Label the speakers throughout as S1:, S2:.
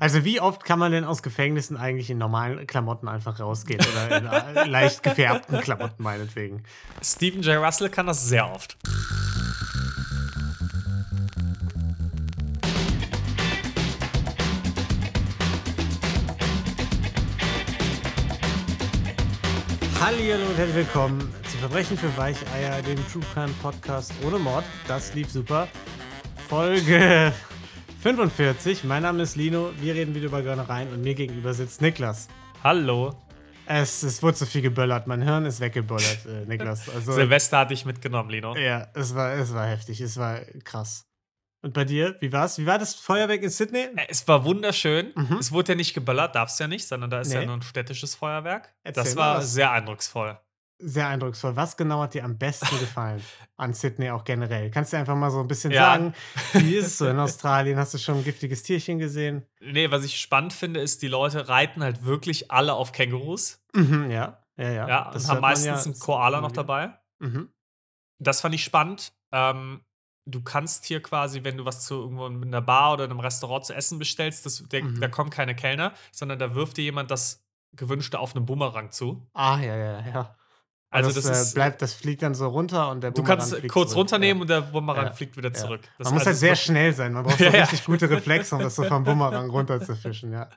S1: Also wie oft kann man denn aus Gefängnissen eigentlich in normalen Klamotten einfach rausgehen oder in äh, leicht gefärbten Klamotten meinetwegen?
S2: Stephen J. Russell kann das sehr oft.
S1: Hallo und herzlich willkommen zu Verbrechen für Weicheier, dem True Crime Podcast ohne Mord. Das lief super. Folge 45. Mein Name ist Lino. Wir reden wieder über Gönnereien und mir gegenüber sitzt Niklas.
S2: Hallo.
S1: Es, es wurde zu viel geböllert. Mein Hirn ist weggeböllert, äh, Niklas. Also,
S2: Silvester hatte ich mitgenommen, Lino.
S1: ja, es war, es war heftig. Es war krass. Und bei dir? Wie war's? Wie war das Feuerwerk in Sydney?
S2: Äh, Es war wunderschön.
S1: Mhm.
S2: Es wurde ja nicht geböllert, darfst ja nicht, sondern da ist ja
S1: Nee.
S2: nur ein städtisches Feuerwerk.
S1: Erzähl
S2: das war
S1: was.
S2: sehr eindrucksvoll.
S1: Sehr eindrucksvoll. Was genau hat dir am besten gefallen an Sydney auch generell? Kannst du einfach mal so ein bisschen
S2: Ja.
S1: sagen, wie ist es so in Australien? Hast du schon ein giftiges Tierchen gesehen?
S2: Nee, was ich spannend finde, ist, die Leute reiten halt wirklich alle auf Kängurus.
S1: Mhm, ja, ja, ja.
S2: Ja,
S1: Das
S2: und haben meistens
S1: ja
S2: einen Koala noch dabei.
S1: Mhm.
S2: Das fand ich spannend. Ähm, du kannst hier quasi, wenn du was zu irgendwo in einer Bar oder in einem Restaurant zu essen bestellst, das, der,
S1: Mhm.
S2: da kommen keine Kellner, sondern da wirft dir jemand das Gewünschte auf einen Bumerang zu.
S1: Ah, ja, ja, ja.
S2: Also
S1: das,
S2: das,
S1: äh,
S2: ist,
S1: bleibt, das fliegt dann so runter und der
S2: du
S1: Bumerang
S2: kannst
S1: fliegt
S2: kurz
S1: zurück.
S2: runternehmen
S1: Ja.
S2: und der Bumerang
S1: Ja.
S2: fliegt wieder
S1: Ja.
S2: zurück. Das
S1: Man muss
S2: also
S1: halt sehr schnell sein. Man braucht so
S2: Ja, ja.
S1: richtig gute Reflexe, um das so vom Bumerang runterzufischen, ja.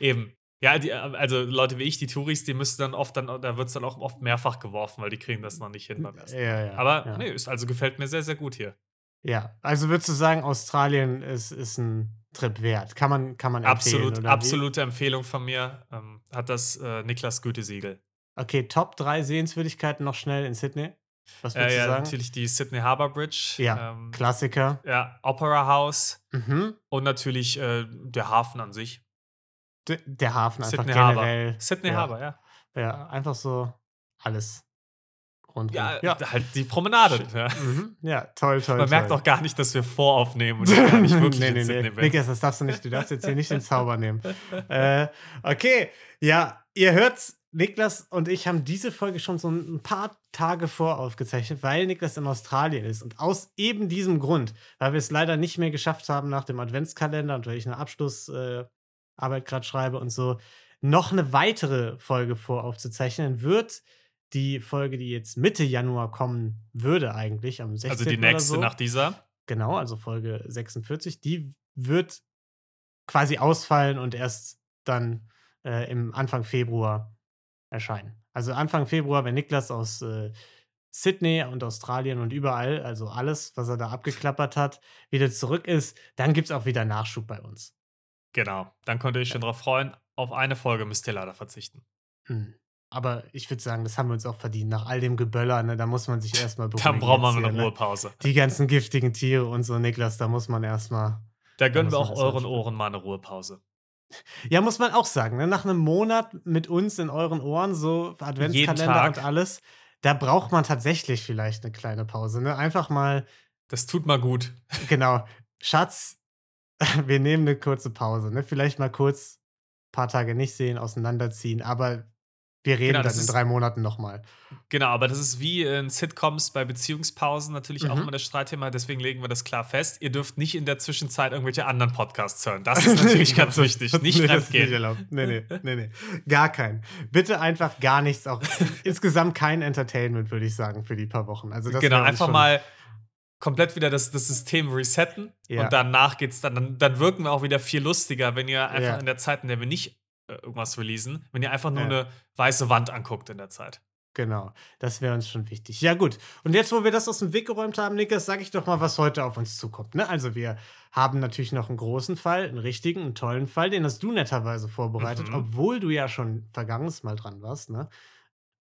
S2: Eben. Ja, die, also Leute wie ich, die Touris, die müssen dann oft dann, da wird es dann auch oft mehrfach geworfen, weil die kriegen das noch nicht hin beim.
S1: Ja, ja.
S2: Aber
S1: ja.
S2: nee, ist, also gefällt mir sehr, sehr gut hier.
S1: Ja, also würdest du sagen, Australien ist, ist ein Trip wert? Kann man, kann man empfehlen?
S2: Absolut,
S1: oder wie?
S2: absolute Empfehlung von mir. Ähm, hat das äh, Niklas Gütesiegel.
S1: Okay, Top 3 Sehenswürdigkeiten noch schnell in Sydney. Was
S2: Äh,
S1: würdest
S2: ja,
S1: du sagen?
S2: natürlich die Sydney Harbour Bridge.
S1: Ja,
S2: ähm,
S1: Klassiker.
S2: ja, Opera House
S1: Mhm.
S2: und natürlich äh, der Hafen an sich.
S1: D der Hafen einfach
S2: Sydney
S1: generell.
S2: Harbour. Sydney
S1: ja.
S2: Harbour, ja.
S1: Ja, einfach so alles rundum.
S2: Ja, halt die Promenade. Ja.
S1: Mhm. ja toll, toll.
S2: Man merkt
S1: toll.
S2: auch gar nicht, dass wir voraufnehmen und gar nicht wirklich
S1: nee, nee, nee. Niklas, das darfst du nicht. Du darfst jetzt hier nicht den Zauber nehmen. Äh, okay, ja, ihr hört's. Niklas und ich haben diese Folge schon so ein paar Tage voraufgezeichnet, weil Niklas in Australien ist. Und aus eben diesem Grund, weil wir es leider nicht mehr geschafft haben nach dem Adventskalender und weil ich eine Abschlussarbeit äh, gerade schreibe und so, noch eine weitere Folge voraufzuzeichnen, wird die Folge, die jetzt Mitte Januar kommen würde, eigentlich am 16.
S2: Also die nächste
S1: so.
S2: nach dieser.
S1: Genau, also Folge 46, die wird quasi ausfallen und erst dann äh, im Anfang Februar erscheinen. Also Anfang Februar, wenn Niklas aus äh, Sydney und Australien und überall, also alles, was er da abgeklappert hat, wieder zurück ist, dann gibt es auch wieder Nachschub bei uns.
S2: Genau. Dann könnt ihr euch schon drauf freuen. Auf eine Folge müsst ihr leider verzichten.
S1: Hm. Aber ich würde sagen, das haben wir uns auch verdient. Nach all dem Geböller, ne, da muss man sich erstmal beruhigen.
S2: Dann braucht man
S1: jetzt
S2: eine
S1: ne?
S2: Ruhepause.
S1: Die ganzen giftigen Tiere und so, Niklas, da muss man erstmal.
S2: Da gönnen wir auch euren. Ohren mal eine Ruhepause.
S1: Ja, muss man auch sagen, ne? nach einem Monat mit uns in euren Ohren, so Adventskalender und alles, da braucht man tatsächlich vielleicht eine kleine Pause. Ne? Einfach mal,
S2: Das tut mal gut.
S1: genau, Schatz, wir nehmen eine kurze Pause. Ne? Vielleicht mal kurz ein paar Tage nicht sehen, auseinanderziehen, aber wir reden
S2: Genau, das
S1: dann in
S2: ist-
S1: drei Monaten nochmal.
S2: Genau, aber das ist wie in Sitcoms bei Beziehungspausen natürlich auch
S1: Mhm.
S2: immer das Streitthema. Deswegen legen wir das klar fest. Ihr dürft nicht in der Zwischenzeit irgendwelche anderen Podcasts hören. Das ist natürlich ganz wichtig. Nicht
S1: nee, nicht
S2: fremdgehen.
S1: erlaubt. Nee, nee, nee, nee. Gar kein. Bitte einfach gar nichts. Auch insgesamt kein Entertainment, würde ich sagen, für die paar Wochen. Also das
S2: Genau, einfach mal komplett wieder das, das System resetten
S1: Ja.
S2: und danach geht's dann, dann, dann wirken wir auch wieder viel lustiger, wenn ihr einfach
S1: Ja.
S2: in der Zeit, in der wir nicht irgendwas releasen, wenn ihr einfach nur
S1: Ja.
S2: eine weiße Wand anguckt in der Zeit.
S1: Genau, das wäre uns schon wichtig. Ja, gut. Und jetzt, wo wir das aus dem Weg geräumt haben, Niklas, sage ich doch mal, was heute auf uns zukommt. Ne? Also, wir haben natürlich noch einen großen Fall, einen richtigen, einen tollen Fall, den hast du netterweise vorbereitet,
S2: Mhm.
S1: obwohl du ja schon vergangenes Mal dran warst. Ne?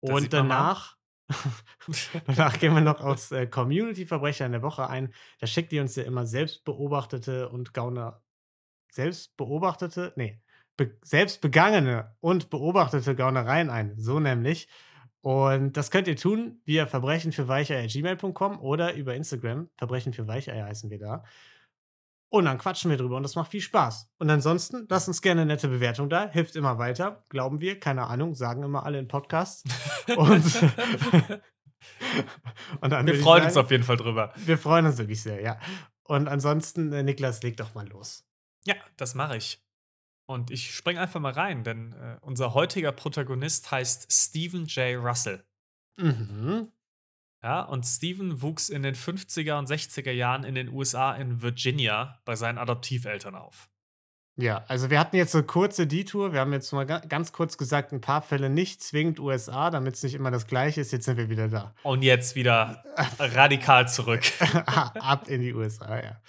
S1: Und danach, danach gehen wir noch aufs äh, Community-Verbrecher in der Woche ein. Da schickt ihr uns ja immer selbst beobachtete und Gauner. Selbst beobachtete? Nee. Be selbst begangene und beobachtete Gaunereien ein. So nämlich. Und das könnt ihr tun via Verbrechen für gmail.com oder über Instagram. Verbrechen für Weicheier heißen wir da. Und dann quatschen wir drüber und das macht viel Spaß. Und ansonsten, lasst uns gerne eine nette Bewertung da. Hilft immer weiter, glauben wir. Keine Ahnung, sagen immer alle in Podcasts. Und, und dann
S2: wir freuen uns
S1: sagen,
S2: auf jeden Fall drüber.
S1: Wir freuen uns wirklich sehr, ja. Und ansonsten, äh, Niklas, leg doch mal los.
S2: Ja, das mache ich. Und ich springe einfach mal rein, denn äh, unser heutiger Protagonist heißt Stephen J. Russell.
S1: Mhm.
S2: Ja, und Stephen wuchs in den 50er und 60er Jahren in den USA in Virginia bei seinen Adoptiveltern auf.
S1: Ja, also wir hatten jetzt so kurze Detour. Wir haben jetzt mal ga ganz kurz gesagt, ein paar Fälle nicht zwingend USA, damit es nicht immer das Gleiche ist. Jetzt sind wir wieder da.
S2: Und jetzt wieder radikal zurück.
S1: Ab in die USA, ja.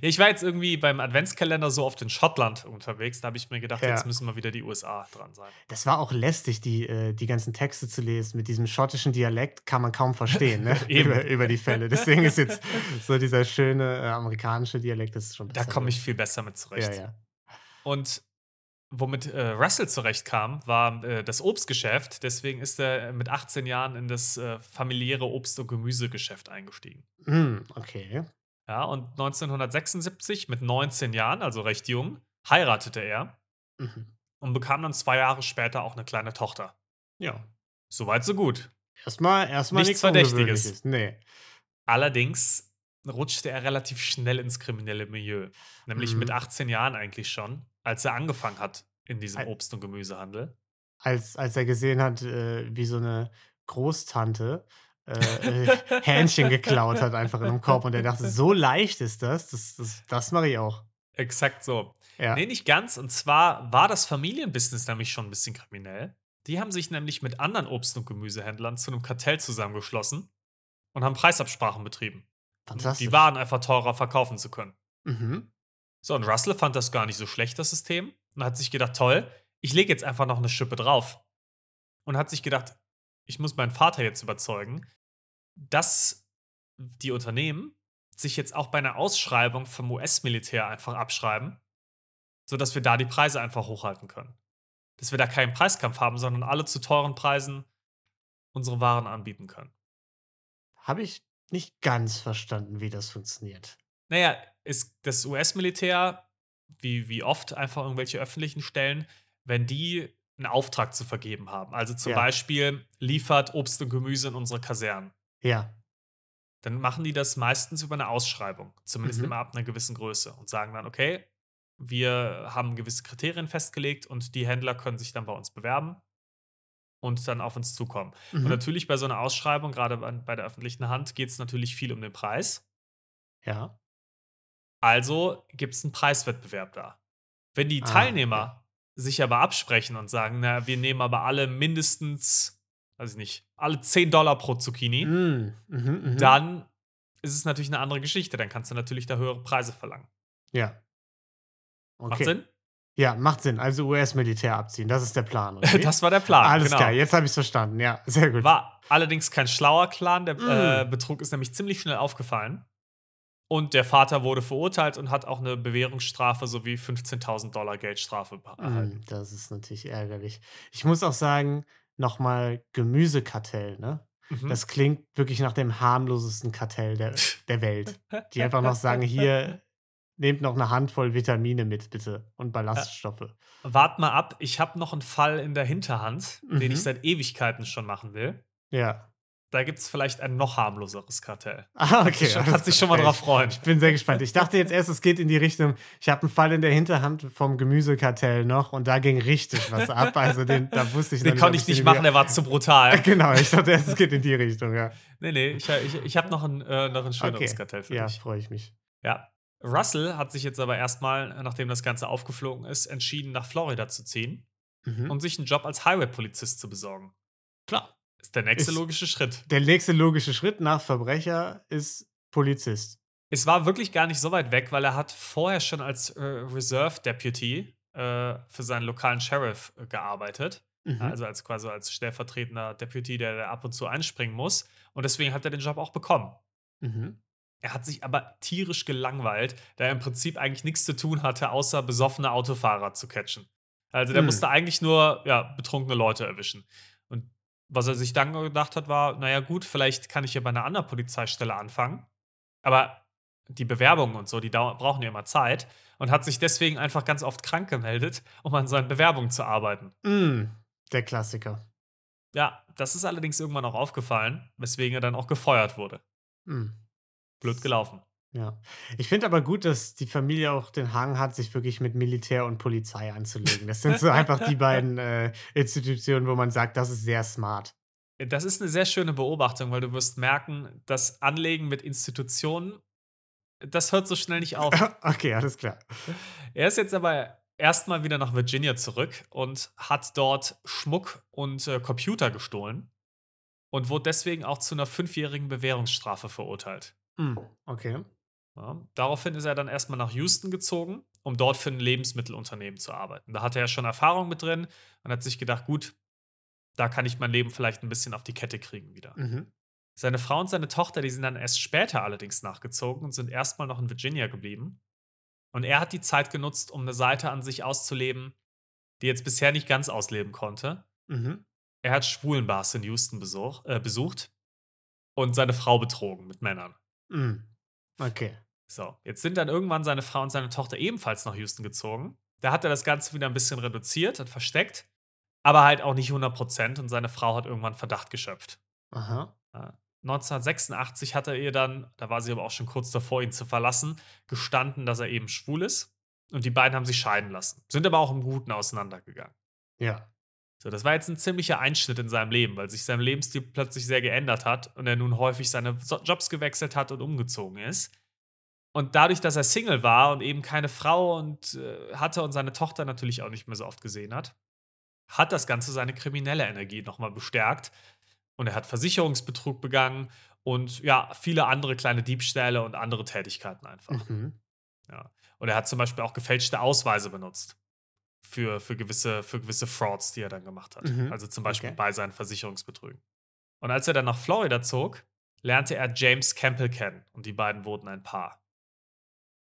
S2: Ich war jetzt irgendwie beim Adventskalender so oft in Schottland unterwegs. Da habe ich mir gedacht,
S1: Ja.
S2: jetzt müssen mal wieder die USA dran sein.
S1: Das war auch lästig, die, äh, die ganzen Texte zu lesen. Mit diesem schottischen Dialekt kann man kaum verstehen, ne? Über, über die Fälle. Deswegen ist jetzt so dieser schöne äh, amerikanische Dialekt, das ist schon
S2: Da
S1: besser.
S2: komme ich viel besser mit zurecht.
S1: Ja, ja.
S2: Und womit äh, Russell zurechtkam, war äh, das Obstgeschäft. Deswegen ist er mit 18 Jahren in das äh, familiäre Obst- und Gemüsegeschäft eingestiegen.
S1: Hm, okay.
S2: Ja, und 1976, mit 19 Jahren, also recht jung, heiratete er
S1: Mhm.
S2: und bekam dann zwei Jahre später auch eine kleine Tochter.
S1: Ja.
S2: Soweit, so gut.
S1: Erstmal, erstmal
S2: Nichts
S1: nichts
S2: Verdächtiges.
S1: Nee.
S2: Allerdings rutschte er relativ schnell ins kriminelle Milieu. Nämlich
S1: Mhm.
S2: mit 18 Jahren eigentlich schon, als er angefangen hat in diesem Obst- und Gemüsehandel.
S1: Als, als er gesehen hat, äh, wie so eine Großtante äh, äh, Hähnchen geklaut hat, einfach in einem Korb. Und er dachte, so leicht ist das, das, das, das mache ich auch.
S2: Exakt so.
S1: Ja.
S2: Nee, nicht ganz. Und zwar war das Familienbusiness nämlich schon ein bisschen kriminell. Die haben sich nämlich mit anderen Obst- und Gemüsehändlern zu einem Kartell zusammengeschlossen und haben Preisabsprachen betrieben, um
S1: Fantastisch.
S2: die Waren einfach teurer verkaufen zu können.
S1: Mhm.
S2: So, und Russell fand das gar nicht so schlecht, das System, und hat sich gedacht, toll, ich lege jetzt einfach noch eine Schippe drauf. Und hat sich gedacht, ich muss meinen Vater jetzt überzeugen, dass die Unternehmen sich jetzt auch bei einer Ausschreibung vom US-Militär einfach abschreiben, sodass wir da die Preise einfach hochhalten können. Dass wir da keinen Preiskampf haben, sondern alle zu teuren Preisen unsere Waren anbieten können.
S1: Habe ich nicht ganz verstanden, wie das funktioniert.
S2: Naja, ist das US-Militär, wie, wie oft einfach irgendwelche öffentlichen Stellen, wenn die einen Auftrag zu vergeben haben. Also zum
S1: Ja.
S2: Beispiel liefert Obst und Gemüse in unsere Kasernen.
S1: Ja.
S2: Dann machen die das meistens über eine Ausschreibung, zumindest
S1: Mhm.
S2: immer ab einer gewissen Größe und sagen dann, okay, wir haben gewisse Kriterien festgelegt und die Händler können sich dann bei uns bewerben und dann auf uns zukommen. Und
S1: Mhm.
S2: natürlich bei so einer Ausschreibung, gerade bei der öffentlichen Hand, geht es natürlich viel um den Preis.
S1: Ja.
S2: Also gibt es einen Preiswettbewerb da. Wenn die
S1: Ah,
S2: Teilnehmer sich aber absprechen und sagen, na, wir nehmen aber alle mindestens, weiß ich nicht, alle 10 Dollar pro Zucchini,
S1: Mhm. Mhm. Mhm.
S2: dann ist es natürlich eine andere Geschichte. Dann kannst du natürlich da höhere Preise verlangen.
S1: Ja.
S2: Macht
S1: Okay.
S2: Sinn?
S1: Ja, macht Sinn. Also US-Militär abziehen. Das ist der Plan. Okay?
S2: Das war der Plan.
S1: Alles
S2: genau.
S1: klar, jetzt habe ich es verstanden. Ja, sehr gut.
S2: War allerdings kein schlauer Plan. Der äh,
S1: Mm.
S2: Betrug ist nämlich ziemlich schnell aufgefallen. Und der Vater wurde verurteilt und hat auch eine Bewährungsstrafe sowie 15.000 Dollar Geldstrafe be- erhalten.
S1: Das ist natürlich ärgerlich. Ich muss auch sagen, nochmal Gemüsekartell, ne?
S2: Mhm.
S1: Das klingt wirklich nach dem harmlosesten Kartell der, der Welt. Die einfach noch sagen, hier, nehmt noch eine Handvoll Vitamine mit, bitte. Und Ballaststoffe.
S2: Wart mal ab, ich habe noch einen Fall in der Hinterhand, den
S1: Mhm.
S2: ich seit Ewigkeiten schon machen will.
S1: Ja.
S2: Da gibt es vielleicht ein noch harmloseres Kartell.
S1: Ah, okay.
S2: Kannst dich schon, kannst dich schon mal drauf freuen.
S1: Ich bin sehr gespannt. Ich dachte jetzt erst, es geht in die Richtung, ich habe einen Fall in der Hinterhand vom Gemüsekartell noch und da ging richtig was ab. Also den, da wusste ich
S2: Den konnte ich nicht machen, der war zu brutal.
S1: Genau, ich dachte erst, es geht in die Richtung, ja.
S2: nee, nee, ich, ich, ich habe noch ein, äh, noch ein schöneres
S1: Okay.
S2: Kartell für
S1: Ja,
S2: dich.
S1: freue ich mich.
S2: Ja. Russell hat sich jetzt aber erstmal, nachdem das Ganze aufgeflogen ist, entschieden, nach Florida zu ziehen
S1: Mhm.
S2: und sich einen Job als Highway-Polizist zu besorgen.
S1: Klar.
S2: Ist der nächste
S1: Ist-
S2: logische Schritt.
S1: Der nächste logische Schritt nach Verbrecher ist Polizist.
S2: Es war wirklich gar nicht so weit weg, weil er hat vorher schon als äh, Reserve Deputy äh, für seinen lokalen Sheriff äh, gearbeitet.
S1: Mhm.
S2: Also als quasi als stellvertretender Deputy, der, der ab und zu einspringen muss. Und deswegen hat er den Job auch bekommen.
S1: Mhm.
S2: Er hat sich aber tierisch gelangweilt, da er im Prinzip eigentlich nichts zu tun hatte, außer besoffene Autofahrer zu catchen. Also der
S1: Hm.
S2: musste eigentlich nur ja, betrunkene Leute erwischen. Was er sich dann gedacht hat, war, naja gut, vielleicht kann ich ja bei einer anderen Polizeistelle anfangen. Aber die Bewerbungen und so, die brauchen ja immer Zeit. Und hat sich deswegen einfach ganz oft krank gemeldet, um an seinen Bewerbungen zu arbeiten.
S1: Mm, der Klassiker.
S2: Ja, das ist allerdings irgendwann auch aufgefallen, weswegen er dann auch gefeuert wurde.
S1: Mm.
S2: Blöd gelaufen.
S1: Ja. Ich finde aber gut, dass die Familie auch den Hang hat, sich wirklich mit Militär und Polizei anzulegen. Das sind so einfach die beiden, äh, Institutionen, wo man sagt, das ist sehr smart.
S2: Das ist 'ne sehr schöne Beobachtung, weil du wirst merken, das Anlegen mit Institutionen, das hört so schnell nicht auf.
S1: Okay, alles klar.
S2: Er ist jetzt aber erst mal wieder nach Virginia zurück und hat dort Schmuck und, äh, Computer gestohlen und wurde deswegen auch zu 'ner fünfjährigen Bewährungsstrafe verurteilt.
S1: Hm, okay.
S2: Ja, daraufhin ist er dann erst mal nach Houston gezogen, um dort für 'n Lebensmittelunternehmen zu arbeiten. Da hatte er schon Erfahrung mit drin und hat sich gedacht: „Gut, da kann ich mein Leben vielleicht 'n bisschen auf die Kette kriegen wieder.“
S1: Mhm.
S2: Seine Frau und seine Tochter, die sind dann erst später allerdings nachgezogen und sind erst mal noch in Virginia geblieben. Und er hat die Zeit genutzt, um 'ne Seite an sich auszuleben, die jetzt bisher nicht ganz ausleben konnte.
S1: Mhm.
S2: Er hat Schwulenbars in Houston besuch äh, besucht und seine Frau betrogen mit Männern.
S1: Hm, okay.
S2: So, jetzt sind dann irgendwann seine Frau und seine Tochter ebenfalls nach Houston gezogen. Da hat er das Ganze wieder 'n bisschen reduziert und versteckt, aber halt auch nicht 100 % und seine Frau hat irgendwann Verdacht geschöpft.
S1: Aha.
S2: Ja. 1986 hat er ihr dann da war sie aber auch schon kurz davor, ihn zu verlassen, gestanden, dass er eben schwul ist und die beiden haben sich scheiden lassen, sind aber auch im Guten auseinandergegangen.
S1: Ja.
S2: So, das war jetzt 'n ziemlicher Einschnitt in seinem Leben, weil sich sein Lebensstil plötzlich sehr geändert hat und er nun häufig seine Jobs gewechselt hat und umgezogen ist. Und dadurch, dass er Single war und eben keine Frau und äh, hatte und seine Tochter natürlich auch nicht mehr so oft gesehen hat, hat das Ganze seine kriminelle Energie noch mal bestärkt und er hat Versicherungsbetrug begangen und, ja, viele andere kleine Diebstähle und andere Tätigkeiten einfach.
S1: Mhm.
S2: Ja. Und er hat zum Beispiel auch gefälschte Ausweise benutzt für für gewisse für gewisse Frauds, die er dann gemacht hat.
S1: Mhm.
S2: Also, zum Beispiel
S1: Okay.
S2: bei seinen Versicherungsbetrügen. Und als er dann nach Florida zog, lernte er James Campbell kennen und die beiden wurden ein Paar.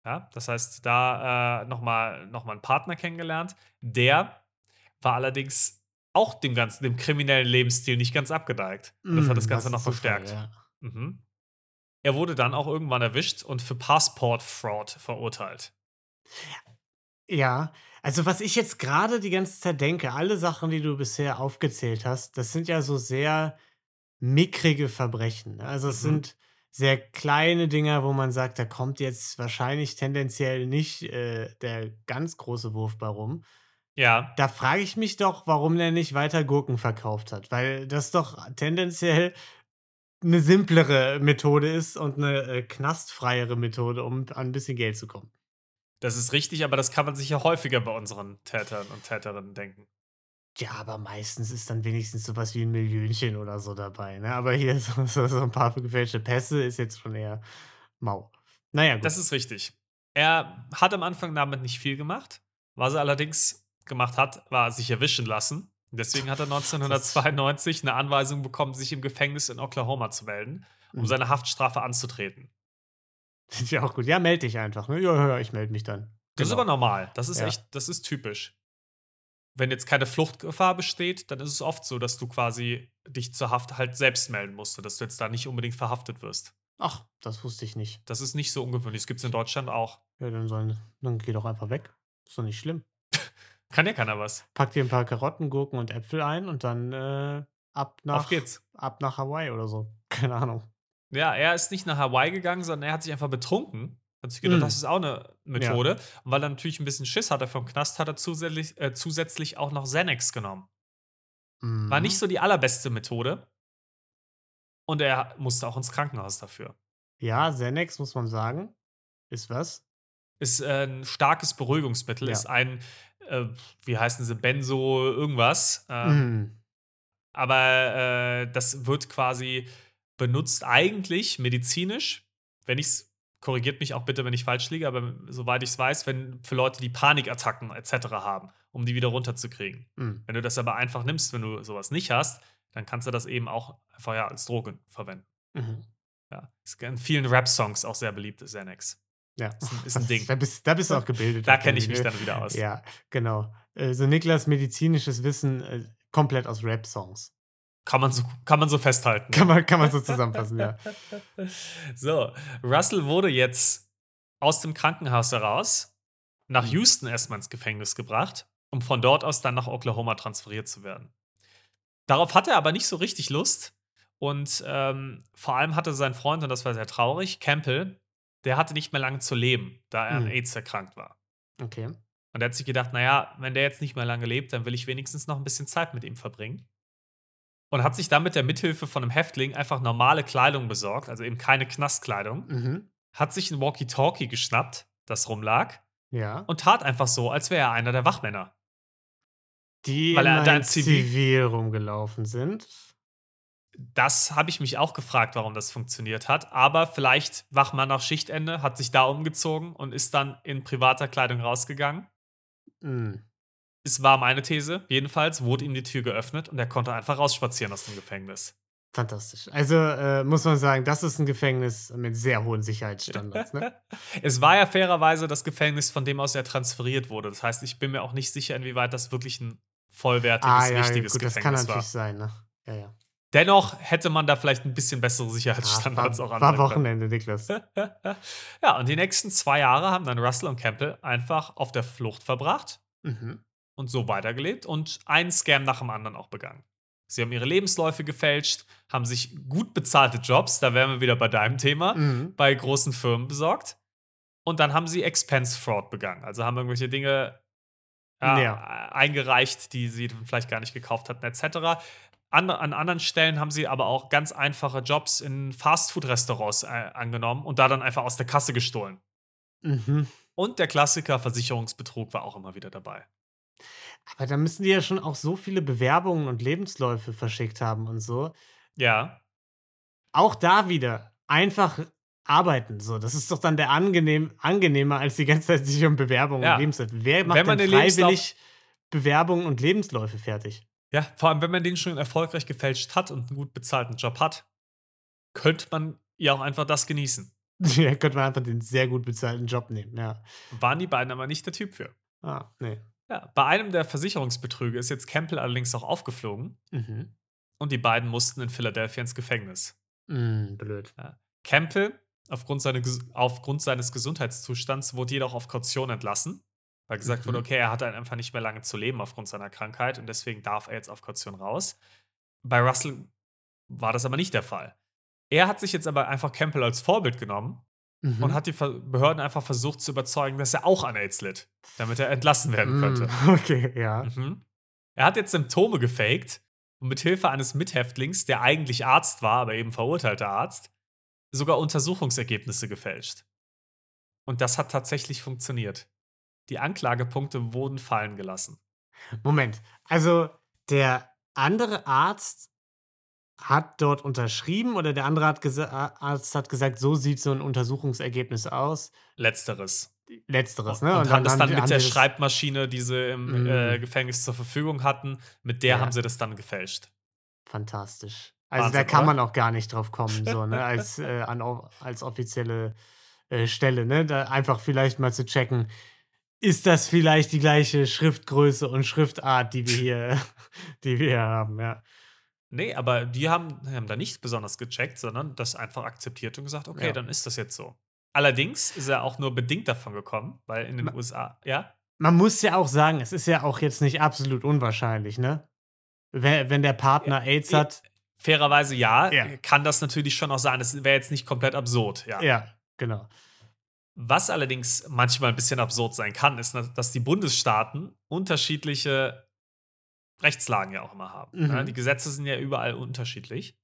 S2: Ja, das heißt, da, äh, noch mal noch mal 'n Partner kennengelernt. Der war allerdings auch dem ganzen dem kriminellen Lebensstil nicht ganz abgeneigt. Und das hat das
S1: Hm,
S2: Ganze noch
S1: ist Zufall,
S2: verstärkt.
S1: ja.
S2: Mhm. Er wurde dann auch irgendwann erwischt und für Passport Fraud verurteilt.
S1: Ja, also, was ich jetzt grade die ganze Zeit denke, alle Sachen, die du bisher aufgezählt hast, das sind ja so sehr mickrige Verbrechen, ne? Also, es
S2: Mhm.
S1: sind sehr kleine Dinger, wo man sagt, da kommt jetzt wahrscheinlich tendenziell nicht, äh, der ganz große Wurf bei rum.
S2: Ja.
S1: Da frage ich mich doch, warum der nicht weiter Gurken verkauft hat, weil das doch tendenziell 'ne simplere Methode ist und 'ne, äh, knastfreiere Methode, um an 'n bisschen Geld zu kommen.
S2: Das ist richtig, aber das kann man sich ja häufiger bei unseren Tätern und Täterinnen denken.
S1: Ja, aber meistens ist dann wenigstens so was wie 'n Millionchen oder so dabei, ne? Aber hier so so so 'n paar gefälschte Pässe ist jetzt schon eher mau. Na ja, gut.
S2: Das ist richtig. Er hat am Anfang damit nicht viel gemacht. Was er allerdings gemacht hat, war sich erwischen lassen. Deswegen hat er 1992 'ne Anweisung bekommen, sich im Gefängnis in Oklahoma zu melden, um
S1: Mhm.
S2: seine Haftstrafe anzutreten.
S1: Finde ich auch gut. Ja, melde dich einfach, ne? Ja, ja, ja, ich melde mich dann.
S2: Das ist
S1: Genau.
S2: aber normal. Das ist
S1: Ja.
S2: echt das ist typisch. Wenn jetzt keine Fluchtgefahr besteht, dann ist es oft so, dass du quasi dich zur Haft halt selbst melden musst, sodass du jetzt da nicht unbedingt verhaftet wirst.
S1: Ach, das wusste ich nicht.
S2: Das ist nicht so ungewöhnlich. Das gibt's in Deutschland auch.
S1: Ja, dann sollen dann geh doch einfach weg. Ist doch nicht schlimm.
S2: Kann ja keiner was.
S1: Pack dir 'n paar Karotten, Gurken und Äpfel ein und dann, äh, ab nach
S2: Auf geht's.
S1: ab nach Hawaii oder so. Keine Ahnung.
S2: Ja, er ist nicht nach Hawaii gegangen, sondern er hat sich einfach betrunken. Hat sich gedacht,
S1: Mhm.
S2: das ist auch 'ne
S1: Ja.
S2: Methode. Und weil er natürlich 'n bisschen Schiss hatte vom Knast, hat er zusätzlich äh, zusätzlich auch noch Xanax genommen. War nicht
S1: Mhm.
S2: so die allerbeste Methode. Und er musste auch ins Krankenhaus dafür.
S1: Ja, Xanax, muss man sagen, ist was?
S2: Ist, äh, 'n starkes Beruhigungsmittel,
S1: Ja.
S2: ist ein, äh, wie heißen sie, Benzo irgendwas. Ähm,
S1: Mhm.
S2: aber, äh, das wird quasi benutzt eigentlich medizinisch, wenn ich's korrigiert mich auch bitte, wenn ich falsch liege, aber soweit ich's weiß, wenn für Leute, die Panikattacken et cetera haben, um die wieder runterzukriegen.
S1: Mhm.
S2: Wenn du das aber einfach nimmst, wenn du so was nicht hast, dann kannst du das eben auch einfach, ja, als Droge verwenden.
S1: Mhm.
S2: Ja, ist in vielen Rap-Songs auch sehr beliebt, Xanax.
S1: Ja,
S2: Ist 'n ist 'n Ding.
S1: Da bist da bist du auch gebildet.
S2: Da kenne ich mich dann wieder aus.
S1: Ja, genau. Äh, so Niklas medizinisches Wissen, äh, komplett aus Rap-Songs.
S2: Kann man so kann man so festhalten.
S1: Kann man kann man so zusammenfassen, ja.
S2: So, Russell wurde jetzt aus dem Krankenhaus heraus nach
S1: Mhm.
S2: Houston erst mal ins Gefängnis gebracht, um von dort aus dann nach Oklahoma transferiert zu werden. Darauf hatte er aber nicht so richtig Lust und, ähm, vor allem hatte sein Freund, und das war sehr traurig, Campbell, der hatte nicht mehr lange zu leben, da er an
S1: Mhm.
S2: AIDS erkrankt war.
S1: Okay.
S2: Und er hat sich gedacht, naja, wenn der jetzt nicht mehr lange lebt, dann will ich wenigstens noch ein bisschen Zeit mit ihm verbringen. Und hat sich dann mit der Mithilfe von einem Häftling einfach normale Kleidung besorgt, also eben keine Knastkleidung.
S1: Mhm.
S2: Hat sich ein Walkie-Talkie geschnappt, das rumlag,
S1: Ja.
S2: und tat einfach so, als wäre er einer der Wachmänner.
S1: Die
S2: Weil er
S1: in
S2: in Zivil-
S1: Zivil rumgelaufen sind.
S2: Das habe ich mich auch gefragt, warum das funktioniert hat. Aber vielleicht Wachmann nach Schichtende, hat sich da umgezogen und ist dann in privater Kleidung rausgegangen.
S1: Mhm.
S2: Es war meine These. Jedenfalls wurde ihm die Tür geöffnet und er konnte einfach rausspazieren aus dem Gefängnis.
S1: Fantastisch. Also äh, muss man sagen, das ist ein Gefängnis mit sehr hohen Sicherheitsstandards. Ne?
S2: Es war ja fairerweise das Gefängnis, von dem aus er transferiert wurde. Das heißt, ich bin mir auch nicht sicher, inwieweit das wirklich ein vollwertiges,
S1: ah ja,
S2: richtiges
S1: gut, das kann
S2: Gefängnis
S1: natürlich
S2: war.
S1: sein. Ne? Ja, ja.
S2: Dennoch hätte man da vielleicht ein bisschen bessere
S1: Ah,
S2: Sicherheitsstandards auch
S1: war, war
S2: anwenden können.
S1: Wochenende, Niklas.
S2: ja, und die nächsten zwei Jahre haben dann Russell und Campbell einfach auf der Flucht verbracht
S1: Mhm.
S2: Und so weitergelebt und einen Scam nach dem anderen auch begangen. Sie haben ihre Lebensläufe gefälscht, haben sich gut bezahlte Jobs, da wären wir wieder bei deinem Thema,
S1: Mhm.
S2: bei großen Firmen besorgt. Und dann haben sie Expense Fraud begangen. Also haben irgendwelche Dinge ja,
S1: Ja.
S2: eingereicht, die sie vielleicht gar nicht gekauft hatten, etc. An, an anderen Stellen haben sie aber auch ganz einfache Jobs in Fastfood-Restaurants äh, angenommen und da dann einfach aus der Kasse gestohlen.
S1: Mhm.
S2: Und der Klassiker Versicherungsbetrug war auch immer wieder dabei.
S1: Aber da müssen die ja schon auch so viele Bewerbungen und Lebensläufe verschickt haben und so.
S2: Ja,
S1: Auch da wieder einfach arbeiten. So, das ist doch dann der angenehm, angenehmer, als die ganze Zeit sich um Bewerbungen
S2: Ja.
S1: und Lebensläufe. Wer macht denn
S2: Lebenslauf-
S1: freiwillig Bewerbungen und Lebensläufe fertig?
S2: Ja, vor allem, wenn man den schon erfolgreich gefälscht hat und einen gut bezahlten Job hat, könnte man ja auch einfach das genießen.
S1: Ja, könnte man einfach den sehr gut bezahlten Job nehmen, ja.
S2: Waren die beiden aber nicht der Typ für.
S1: Ah, nee.
S2: Ja, bei einem der Versicherungsbetrüge ist jetzt Campbell allerdings auch aufgeflogen
S1: Mhm.
S2: und die beiden mussten in Philadelphia ins Gefängnis.
S1: Mm, blöd.
S2: Campbell, aufgrund, seine, aufgrund seines Gesundheitszustands, wurde jedoch auf Kaution entlassen, weil gesagt
S1: Mhm.
S2: wurde, okay, er hat halt einfach nicht mehr lange zu leben aufgrund seiner Krankheit und deswegen darf er jetzt auf Kaution raus. Bei Russell war das aber nicht der Fall. Er hat sich jetzt aber einfach Campbell als Vorbild genommen
S1: Mhm.
S2: und hat die Behörden einfach versucht zu überzeugen, dass er auch an AIDS litt, damit er entlassen werden könnte.
S1: Mm, Okay, ja.
S2: Mhm. Er hat jetzt Symptome gefaked und mit Hilfe eines Mithäftlings, der eigentlich Arzt war, aber eben verurteilter Arzt, sogar Untersuchungsergebnisse gefälscht. Und das hat tatsächlich funktioniert. Die Anklagepunkte wurden fallen gelassen.
S1: Moment. Also, der andere Arzt hat dort unterschrieben oder der andere hat Arzt hat gesagt, so sieht so ein Untersuchungsergebnis aus.
S2: Letzteres.
S1: Letzteres,
S2: Und,
S1: ne?
S2: haben das dann mit der Schreibmaschine, die sie im
S1: Mhm.
S2: äh, Gefängnis zur Verfügung hatten, mit der
S1: Ja.
S2: haben sie das dann gefälscht.
S1: Fantastisch. Also
S2: Wahnsinn,
S1: da kann
S2: oder?
S1: man auch gar nicht drauf kommen, so, ne? Als, äh, an, als offizielle äh, Stelle, ne? Da einfach vielleicht mal zu checken, ist das vielleicht die gleiche Schriftgröße und Schriftart, die wir hier, die wir hier haben, ja.
S2: Nee, aber die haben, haben da nicht besonders gecheckt, sondern das einfach akzeptiert und gesagt, okay,
S1: Ja.
S2: dann ist das jetzt so. Allerdings ist er auch nur bedingt davon gekommen, weil in den
S1: Ma-
S2: USA, ja,
S1: Man muss ja auch sagen, es ist ja auch jetzt nicht absolut unwahrscheinlich, ne? Wenn, wenn der Partner AIDS
S2: ja,
S1: hat,
S2: fairerweise ja,
S1: Ja.
S2: kann das natürlich schon auch sein. Das wäre jetzt nicht komplett absurd, ja.
S1: ja, genau.
S2: Was allerdings manchmal ein bisschen absurd sein kann, ist, dass die Bundesstaaten unterschiedliche Rechtslagen ja auch immer haben.
S1: Mhm.
S2: Ne? Die Gesetze sind ja überall unterschiedlich.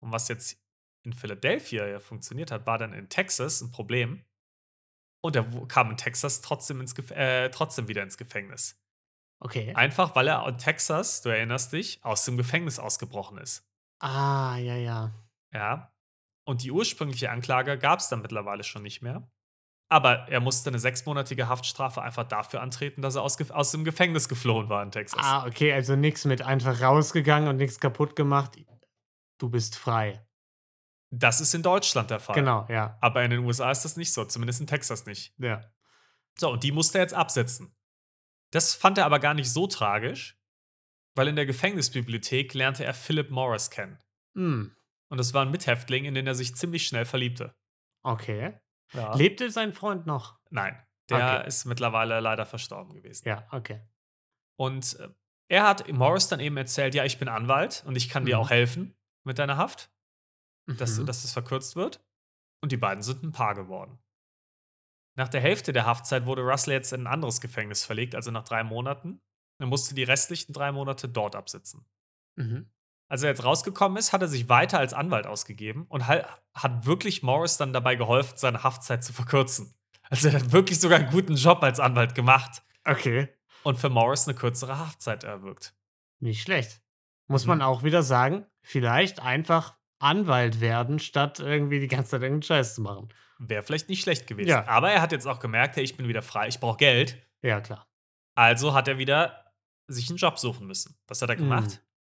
S2: Und was jetzt in Philadelphia ja funktioniert hat, war dann in Texas ein Problem. Und er kam in Texas trotzdem, ins Gef äh, trotzdem wieder ins Gefängnis.
S1: Okay.
S2: Einfach weil er in Texas, du erinnerst dich, aus dem Gefängnis ausgebrochen ist.
S1: Ah, ja, ja.
S2: Ja. Und die ursprüngliche Anklage gab es dann mittlerweile schon nicht mehr. Aber er musste eine sechsmonatige Haftstrafe einfach dafür antreten, dass er aus, aus dem Gefängnis geflohen war in Texas.
S1: Ah, okay, also nichts mit einfach rausgegangen und nichts kaputt gemacht. Du bist frei.
S2: Das ist in Deutschland der Fall.
S1: Genau, ja.
S2: Aber in den USA ist das nicht so, zumindest in Texas nicht.
S1: Ja.
S2: So, und die musste er jetzt absetzen. Das fand er aber gar nicht so tragisch, weil in der Gefängnisbibliothek lernte er Philip Morris kennen.
S1: Hm,
S2: Und das war ein Mithäftling, in den er sich ziemlich schnell verliebte.
S1: okay.
S2: Ja.
S1: Lebte sein Freund noch?
S2: Nein, der
S1: Okay.
S2: ist mittlerweile leider verstorben gewesen.
S1: Ja, okay.
S2: Und äh, er hat Morris dann eben erzählt, ja, ich bin Anwalt und ich kann dir
S1: Mhm.
S2: auch helfen mit deiner Haft, dass,
S1: Mhm.
S2: dass es verkürzt wird. Und die beiden sind ein Paar geworden. Nach der Hälfte der Haftzeit wurde Russell jetzt in ein anderes Gefängnis verlegt, also nach drei Monaten. Er musste die restlichen drei Monate dort absitzen.
S1: Mhm.
S2: Als er jetzt rausgekommen ist, hat er sich weiter als Anwalt ausgegeben und hat, wirklich Morris dann dabei geholfen, seine Haftzeit zu verkürzen. Also er hat wirklich sogar einen guten Job als Anwalt gemacht
S1: Okay.
S2: und für Morris eine kürzere Haftzeit erwirkt.
S1: Nicht schlecht. Muss
S2: Mhm.
S1: man auch wieder sagen, vielleicht einfach Anwalt werden, statt irgendwie die ganze Zeit irgendeinen Scheiß zu machen.
S2: Wäre vielleicht nicht schlecht gewesen.
S1: Ja.
S2: Aber er hat jetzt auch gemerkt, hey, ich bin wieder frei, ich brauche Geld.
S1: Ja, klar.
S2: Also hat er wieder sich einen Job suchen müssen. Was hat er
S1: Mhm.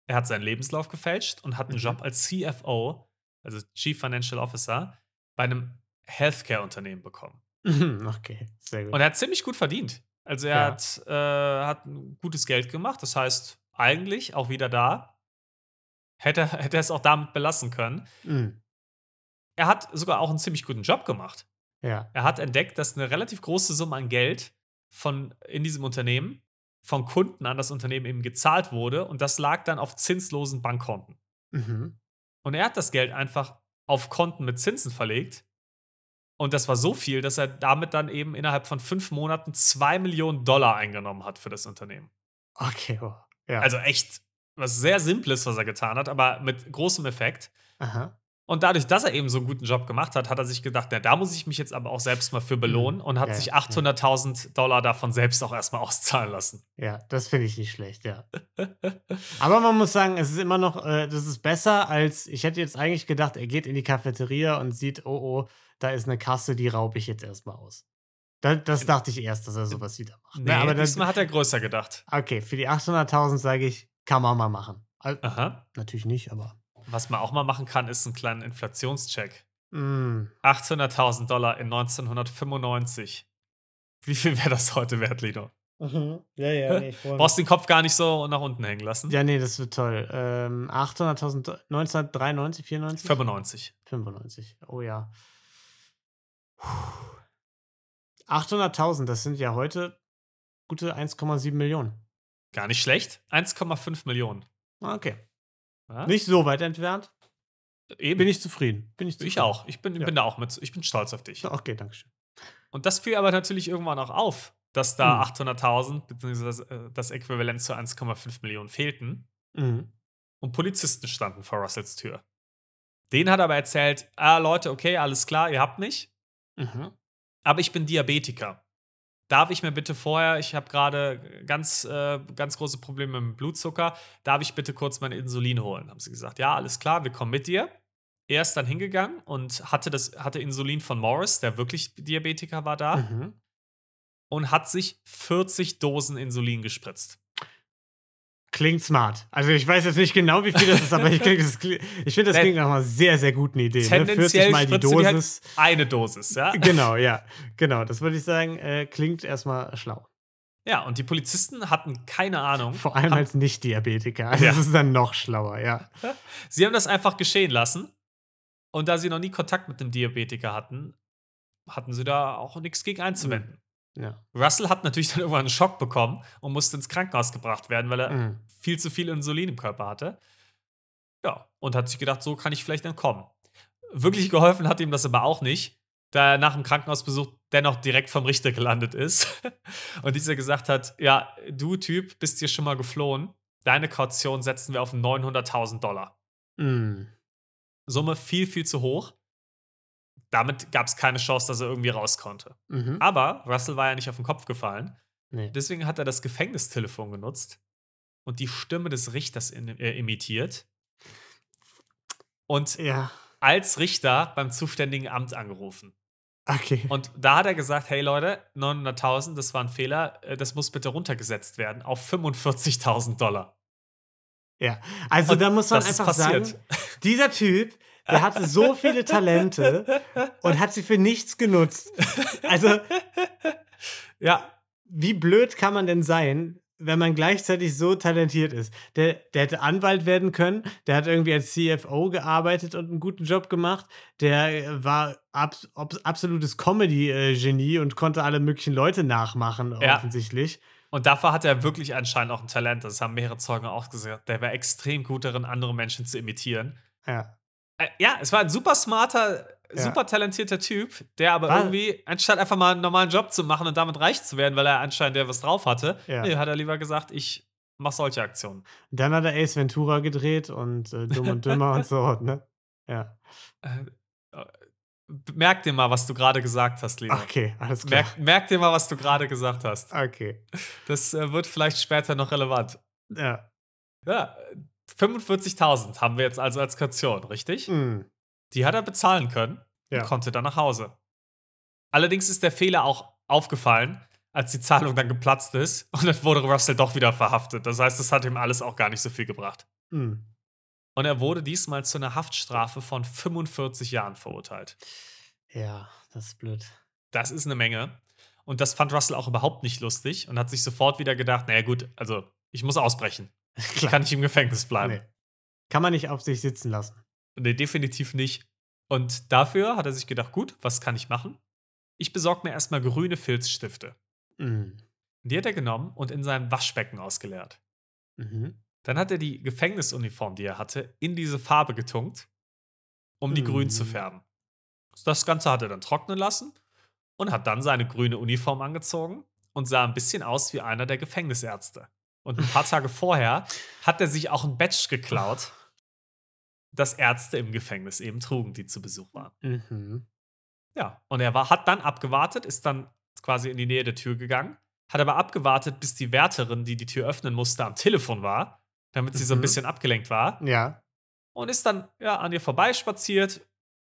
S2: Er hat seinen Lebenslauf gefälscht und hat einen
S1: Mhm.
S2: Job als CFO, also Chief Financial Officer, bei einem Healthcare-Unternehmen bekommen.
S1: Okay, sehr gut.
S2: Und er hat ziemlich gut verdient. Also er
S1: Ja.
S2: hat, äh, hat ein gutes Geld gemacht. Das heißt, eigentlich auch wieder da. Hätte, hätte er es auch damit belassen können.
S1: Mhm.
S2: Er hat sogar auch einen ziemlich guten Job gemacht.
S1: Ja.
S2: Er hat entdeckt, dass eine relativ große Summe an Geld von, in diesem Unternehmen von Kunden an das Unternehmen eben gezahlt wurde und das lag dann auf zinslosen Bankkonten.
S1: Mhm.
S2: Und er hat das Geld einfach auf Konten mit Zinsen verlegt. Und das war so viel, dass er damit dann eben innerhalb von fünf Monaten zwei Millionen Dollar eingenommen hat für das Unternehmen.
S1: Okay, oh. ja.
S2: Also echt was sehr Simples, was er getan hat, aber mit großem Effekt.
S1: Aha.
S2: Und dadurch, dass er eben so einen guten Job gemacht hat, hat er sich gedacht, na, da muss ich mich jetzt aber auch selbst mal für belohnen und hat
S1: Ja,
S2: sich
S1: ja.
S2: 800.000 Dollar davon selbst auch erstmal auszahlen lassen.
S1: Ja, das finde ich nicht schlecht, ja. Aber man muss sagen, es ist immer noch, äh, das ist besser als, ich hätte jetzt eigentlich gedacht, er geht in die Cafeteria und sieht, oh oh, da ist eine Kasse, die raube ich jetzt erstmal aus. Da, das dachte ich erst, dass er sowas wieder macht.
S2: Nee,
S1: Ne, aber
S2: diesmal hat er größer gedacht.
S1: okay, für die 800.000 sage ich, kann man mal machen. Also,
S2: Aha.
S1: natürlich nicht, aber.
S2: Was man auch mal machen kann, ist einen kleinen Inflationscheck.
S1: Mm,
S2: 800.000 Dollar in 1995. Wie viel wäre das heute wert, Lido?
S1: Mhm. Ja, ja, nee, ich
S2: Brauchst den Kopf gar nicht so nach unten hängen lassen?
S1: Ja, nee, das wird toll. Ähm, 800.000, Do- 1993, 94?
S2: 95.
S1: 95. Oh ja. Puh. 800.000, das sind ja heute gute 1,7 Millionen.
S2: Gar nicht schlecht. 1,5 Millionen.
S1: Ah, Okay.
S2: Ja?
S1: Nicht so weit entfernt.
S2: Eben.
S1: Bin ich zufrieden. Bin ich, zufrieden.
S2: ich auch. Ich bin,
S1: Ja.
S2: bin da auch mit. Ich bin stolz auf dich.
S1: Okay, danke schön.
S2: Und das fiel aber natürlich irgendwann auch auf, dass da
S1: Mhm.
S2: 800.000 beziehungsweise äh, das Äquivalent zu 1,5 Millionen fehlten
S1: Mhm.
S2: und Polizisten standen vor Russells Tür. Den hat er aber erzählt, ah Leute, okay, alles klar, ihr habt mich,
S1: Mhm.
S2: aber ich bin Diabetiker. Darf ich mir bitte vorher, ich habe gerade ganz, äh, ganz große Probleme mit dem Blutzucker, darf ich bitte kurz mein Insulin holen? Haben sie gesagt, ja, alles klar, wir kommen mit dir. Er ist dann hingegangen und hatte, das, hatte Insulin von Morris, der wirklich Diabetiker war da,
S1: Mhm.
S2: und hat sich 40 Dosen Insulin gespritzt.
S1: Klingt smart. Also ich weiß jetzt nicht genau, wie viel das ist, aber ich, ich finde, das klingt nach einer sehr, sehr guten Idee. Ne?
S2: Tendenziell
S1: 40 mal die
S2: du dir halt
S1: Dosis.
S2: Eine Dosis, ja?
S1: Genau, ja. Genau, das würde ich sagen, äh, klingt erstmal schlau.
S2: Ja, und die Polizisten hatten keine Ahnung.
S1: Vor allem als Nicht-Diabetiker. Also
S2: Ja.
S1: das ist dann noch schlauer, ja.
S2: Sie haben das einfach geschehen lassen. Und da sie noch nie Kontakt mit einem Diabetiker hatten, hatten sie da auch nichts gegen einzuwenden.
S1: Ja.
S2: Russell hat natürlich dann irgendwann einen Schock bekommen und musste ins Krankenhaus gebracht werden, weil er
S1: Mhm.
S2: viel zu viel Insulin im Körper hatte. Ja, und hat sich gedacht, so kann ich vielleicht entkommen. Wirklich geholfen hat ihm das aber auch nicht, da er nach dem Krankenhausbesuch dennoch direkt vom Richter gelandet ist. Und dieser gesagt hat: Ja, du Typ, bist hier schon mal geflohen. Deine Kaution setzen wir auf 900.000 Dollar.
S1: Mhm.
S2: Summe viel, viel zu hoch. Damit gab es keine Chance, dass er irgendwie raus konnte.
S1: Mhm.
S2: Aber Russell war ja nicht auf den Kopf gefallen.
S1: Nee.
S2: Deswegen hat er das Gefängnistelefon genutzt und die Stimme des Richters in, äh, imitiert. Und
S1: Ja.
S2: als Richter beim zuständigen Amt angerufen.
S1: Okay.
S2: Und da hat er gesagt: Hey Leute, 900.000, das war ein Fehler, äh, das muss bitte runtergesetzt werden auf 45.000 Dollar.
S1: Ja. Also
S2: Und
S1: da muss man einfach
S2: passiert.
S1: sagen, dieser Typ, der hatte so viele Talente und hat sie für nichts genutzt. Also,
S2: Ja,
S1: wie blöd kann man denn sein, wenn man gleichzeitig so talentiert ist? Der, der hätte Anwalt werden können, der hat irgendwie als CFO gearbeitet und einen guten Job gemacht, der war abs absolutes Comedy-Genie und konnte alle möglichen Leute nachmachen,
S2: Ja.
S1: offensichtlich.
S2: und dafür hat er wirklich anscheinend auch ein Talent. Das haben mehrere Zeugen auch gesagt. Der war extrem gut darin, andere Menschen zu imitieren.
S1: Ja.
S2: Äh, ja, es war ein super smarter ja. super talentierter Typ, der aber
S1: War-
S2: irgendwie, anstatt einfach mal einen normalen Job zu machen und damit reich zu werden, weil er anscheinend der was drauf hatte,
S1: Ja.
S2: nee, hat er lieber gesagt, ich mach solche Aktionen.
S1: Dann hat er Ace Ventura gedreht und äh, Dumm und Dümmer und so, ne? Ja.
S2: Äh, äh, merk dir mal, was du gerade gesagt hast, Lino.
S1: Okay, alles klar.
S2: Merk, merk dir mal, was du gerade gesagt hast.
S1: Okay.
S2: Das äh, wird vielleicht später noch relevant.
S1: Ja.
S2: Ja, 45.000 haben wir jetzt also als Kaution, richtig?
S1: Mm.
S2: Die hat er bezahlen können
S1: Ja.
S2: und konnte dann nach Hause. Allerdings ist der Fehler auch aufgefallen, als die Zahlung dann geplatzt ist und dann wurde Russell doch wieder verhaftet. Das heißt, das hat ihm alles auch gar nicht so viel gebracht.
S1: Mm.
S2: Und er wurde diesmal zu einer Haftstrafe von 45 Jahren verurteilt.
S1: Ja, das ist blöd.
S2: Das ist eine Menge. Und das fand Russell auch überhaupt nicht lustig und hat sich sofort wieder gedacht, naja gut, also ich muss ausbrechen. Ich kann nicht im Gefängnis bleiben.
S1: Nee. Kann man nicht auf sich sitzen lassen.
S2: Nee, definitiv nicht. Und dafür hat er sich gedacht, gut, was kann ich machen? Ich besorge mir erstmal grüne Filzstifte.
S1: Mm.
S2: Die hat er genommen und in sein Waschbecken ausgeleert.
S1: Mhm.
S2: Dann hat er die Gefängnisuniform, die er hatte, in diese Farbe getunkt, um die grün zu
S1: Mhm.
S2: färben. Das Ganze hat er dann trocknen lassen und hat dann seine grüne Uniform angezogen und sah ein bisschen aus wie einer der Gefängnisärzte. Und ein paar Tage vorher hat er sich auch ein Badge geklaut, das Ärzte im Gefängnis eben trugen, die zu Besuch waren.
S1: Mhm.
S2: Ja, und er war, hat dann abgewartet, ist dann quasi in die Nähe der Tür gegangen, hat aber abgewartet, bis die Wärterin, die die Tür öffnen musste, am Telefon war, damit sie so ein
S1: Mhm.
S2: bisschen abgelenkt war.
S1: Ja.
S2: Und ist dann ja, an ihr vorbeispaziert,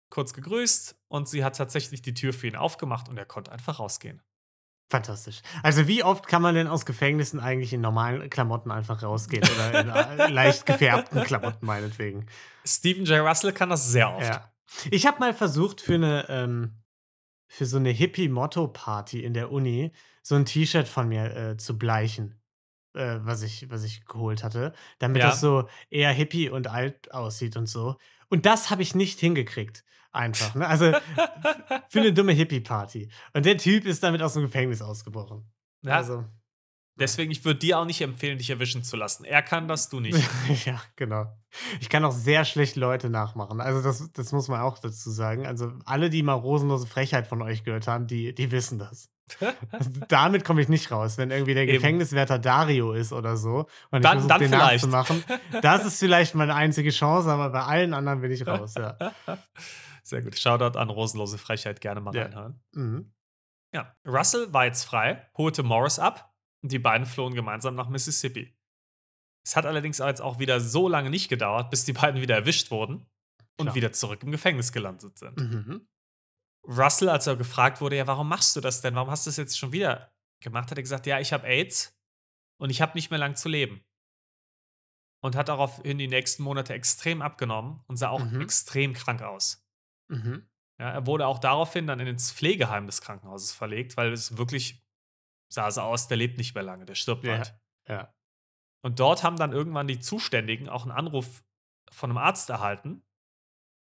S2: kurz gegrüßt und sie hat tatsächlich die Tür für ihn aufgemacht und er konnte einfach rausgehen.
S1: Fantastisch. Also wie oft kann man denn aus Gefängnissen eigentlich in normalen Klamotten einfach rausgehen oder in äh, leicht gefärbten Klamotten meinetwegen?
S2: Stephen J. Russell kann das sehr oft.
S1: Ja. Ich habe mal versucht für eine ähm, für so eine Hippie-Motto-Party in der Uni so ein T-Shirt von mir äh, zu bleichen, äh, was ich was ich geholt hatte, damit
S2: Ja.
S1: das so eher hippie und alt aussieht und so. Und das habe ich nicht hingekriegt. Einfach. Ne? Also für eine dumme Hippie-Party. Und der Typ ist damit aus dem Gefängnis ausgebrochen.
S2: Ja,
S1: Also,
S2: deswegen, ich würde dir auch nicht empfehlen, dich erwischen zu lassen. Er kann das, du nicht.
S1: ja, genau. Ich kann auch sehr schlecht Leute nachmachen. Also, das, das muss man auch dazu sagen. Also, alle, die mal rosenlose Frechheit von euch gehört haben, die, die wissen das. Also, damit komme ich nicht raus. Wenn irgendwie der
S2: Eben.
S1: Gefängniswärter Dario ist oder so und
S2: Dann-
S1: ich versuche,
S2: dann
S1: den
S2: vielleicht.
S1: nachzumachen, das ist vielleicht meine einzige Chance, aber bei allen anderen bin ich raus. Ja.
S2: Sehr gut. Shoutout an Rosenlose Frechheit, gerne mal
S1: Ja.
S2: reinhören.
S1: Mhm.
S2: Ja, Russell war jetzt frei, holte Morris ab und die beiden flohen gemeinsam nach Mississippi. Es hat allerdings jetzt auch wieder so lange nicht gedauert, bis die beiden wieder erwischt wurden und
S1: Klar.
S2: wieder zurück im Gefängnis gelandet sind.
S1: Mhm.
S2: Russell, als er gefragt wurde, ja, warum machst du das denn? Warum hast du das jetzt schon wieder gemacht? Hat er gesagt, ja, ich habe AIDS und ich habe nicht mehr lang zu leben. Und hat daraufhin die nächsten Monate extrem abgenommen und sah auch
S1: Mhm.
S2: extrem krank aus.
S1: Mhm.
S2: Ja, er wurde auch daraufhin dann ins Pflegeheim des Krankenhauses verlegt, weil es wirklich sah so aus, der lebt nicht mehr lange, der stirbt
S1: Ja.
S2: bald.
S1: Ja.
S2: Und dort haben dann irgendwann die Zuständigen auch einen Anruf von einem Arzt erhalten,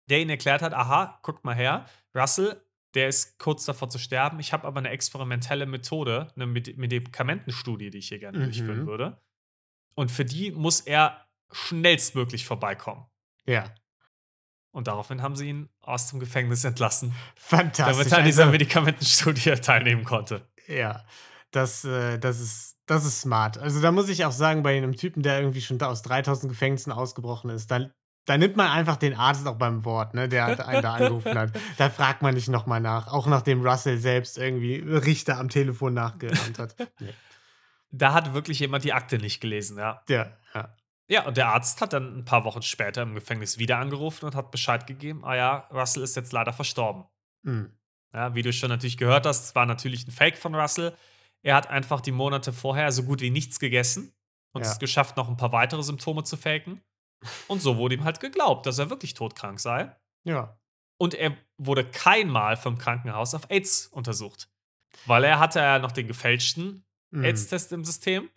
S2: der ihnen erklärt hat: Aha, guckt mal her, Russell, der ist kurz davor zu sterben. Ich habe aber eine experimentelle Methode, eine Medi- Medikamentenstudie, die ich hier gerne
S1: Mhm.
S2: durchführen würde. Und für die muss er schnellstmöglich vorbeikommen.
S1: Ja.
S2: Und daraufhin haben sie ihn aus dem Gefängnis entlassen,
S1: Fantastisch.
S2: damit er an dieser
S1: Also-
S2: Medikamentenstudie teilnehmen konnte.
S1: Ja, das, äh, das, ist, das ist smart. Also da muss ich auch sagen, bei einem Typen, der irgendwie schon aus 3000 Gefängnissen ausgebrochen ist, da, da nimmt man einfach den Arzt auch beim Wort, ne, der einen da angerufen hat. Da fragt man nicht nochmal nach, auch nachdem Russell selbst irgendwie Richter am Telefon nachgeahmt hat. Nee.
S2: Da hat wirklich jemand die Akte nicht gelesen, ja.
S1: Ja, ja.
S2: Ja, und der Arzt hat dann ein paar Wochen später im Gefängnis wieder angerufen und hat Bescheid gegeben, ah ja, Russell ist jetzt leider verstorben.
S1: Hm.
S2: Ja, wie du schon natürlich gehört hast, es war natürlich ein Fake von Russell. Er hat einfach die Monate vorher so gut wie nichts gegessen und
S1: Ja.
S2: es geschafft, noch ein paar weitere Symptome zu faken. Und so wurde ihm halt geglaubt, dass er wirklich todkrank sei.
S1: Ja.
S2: Und er wurde keinmal vom Krankenhaus auf AIDS untersucht. Weil er hatte ja noch den gefälschten
S1: Hm.
S2: AIDS-Test im System.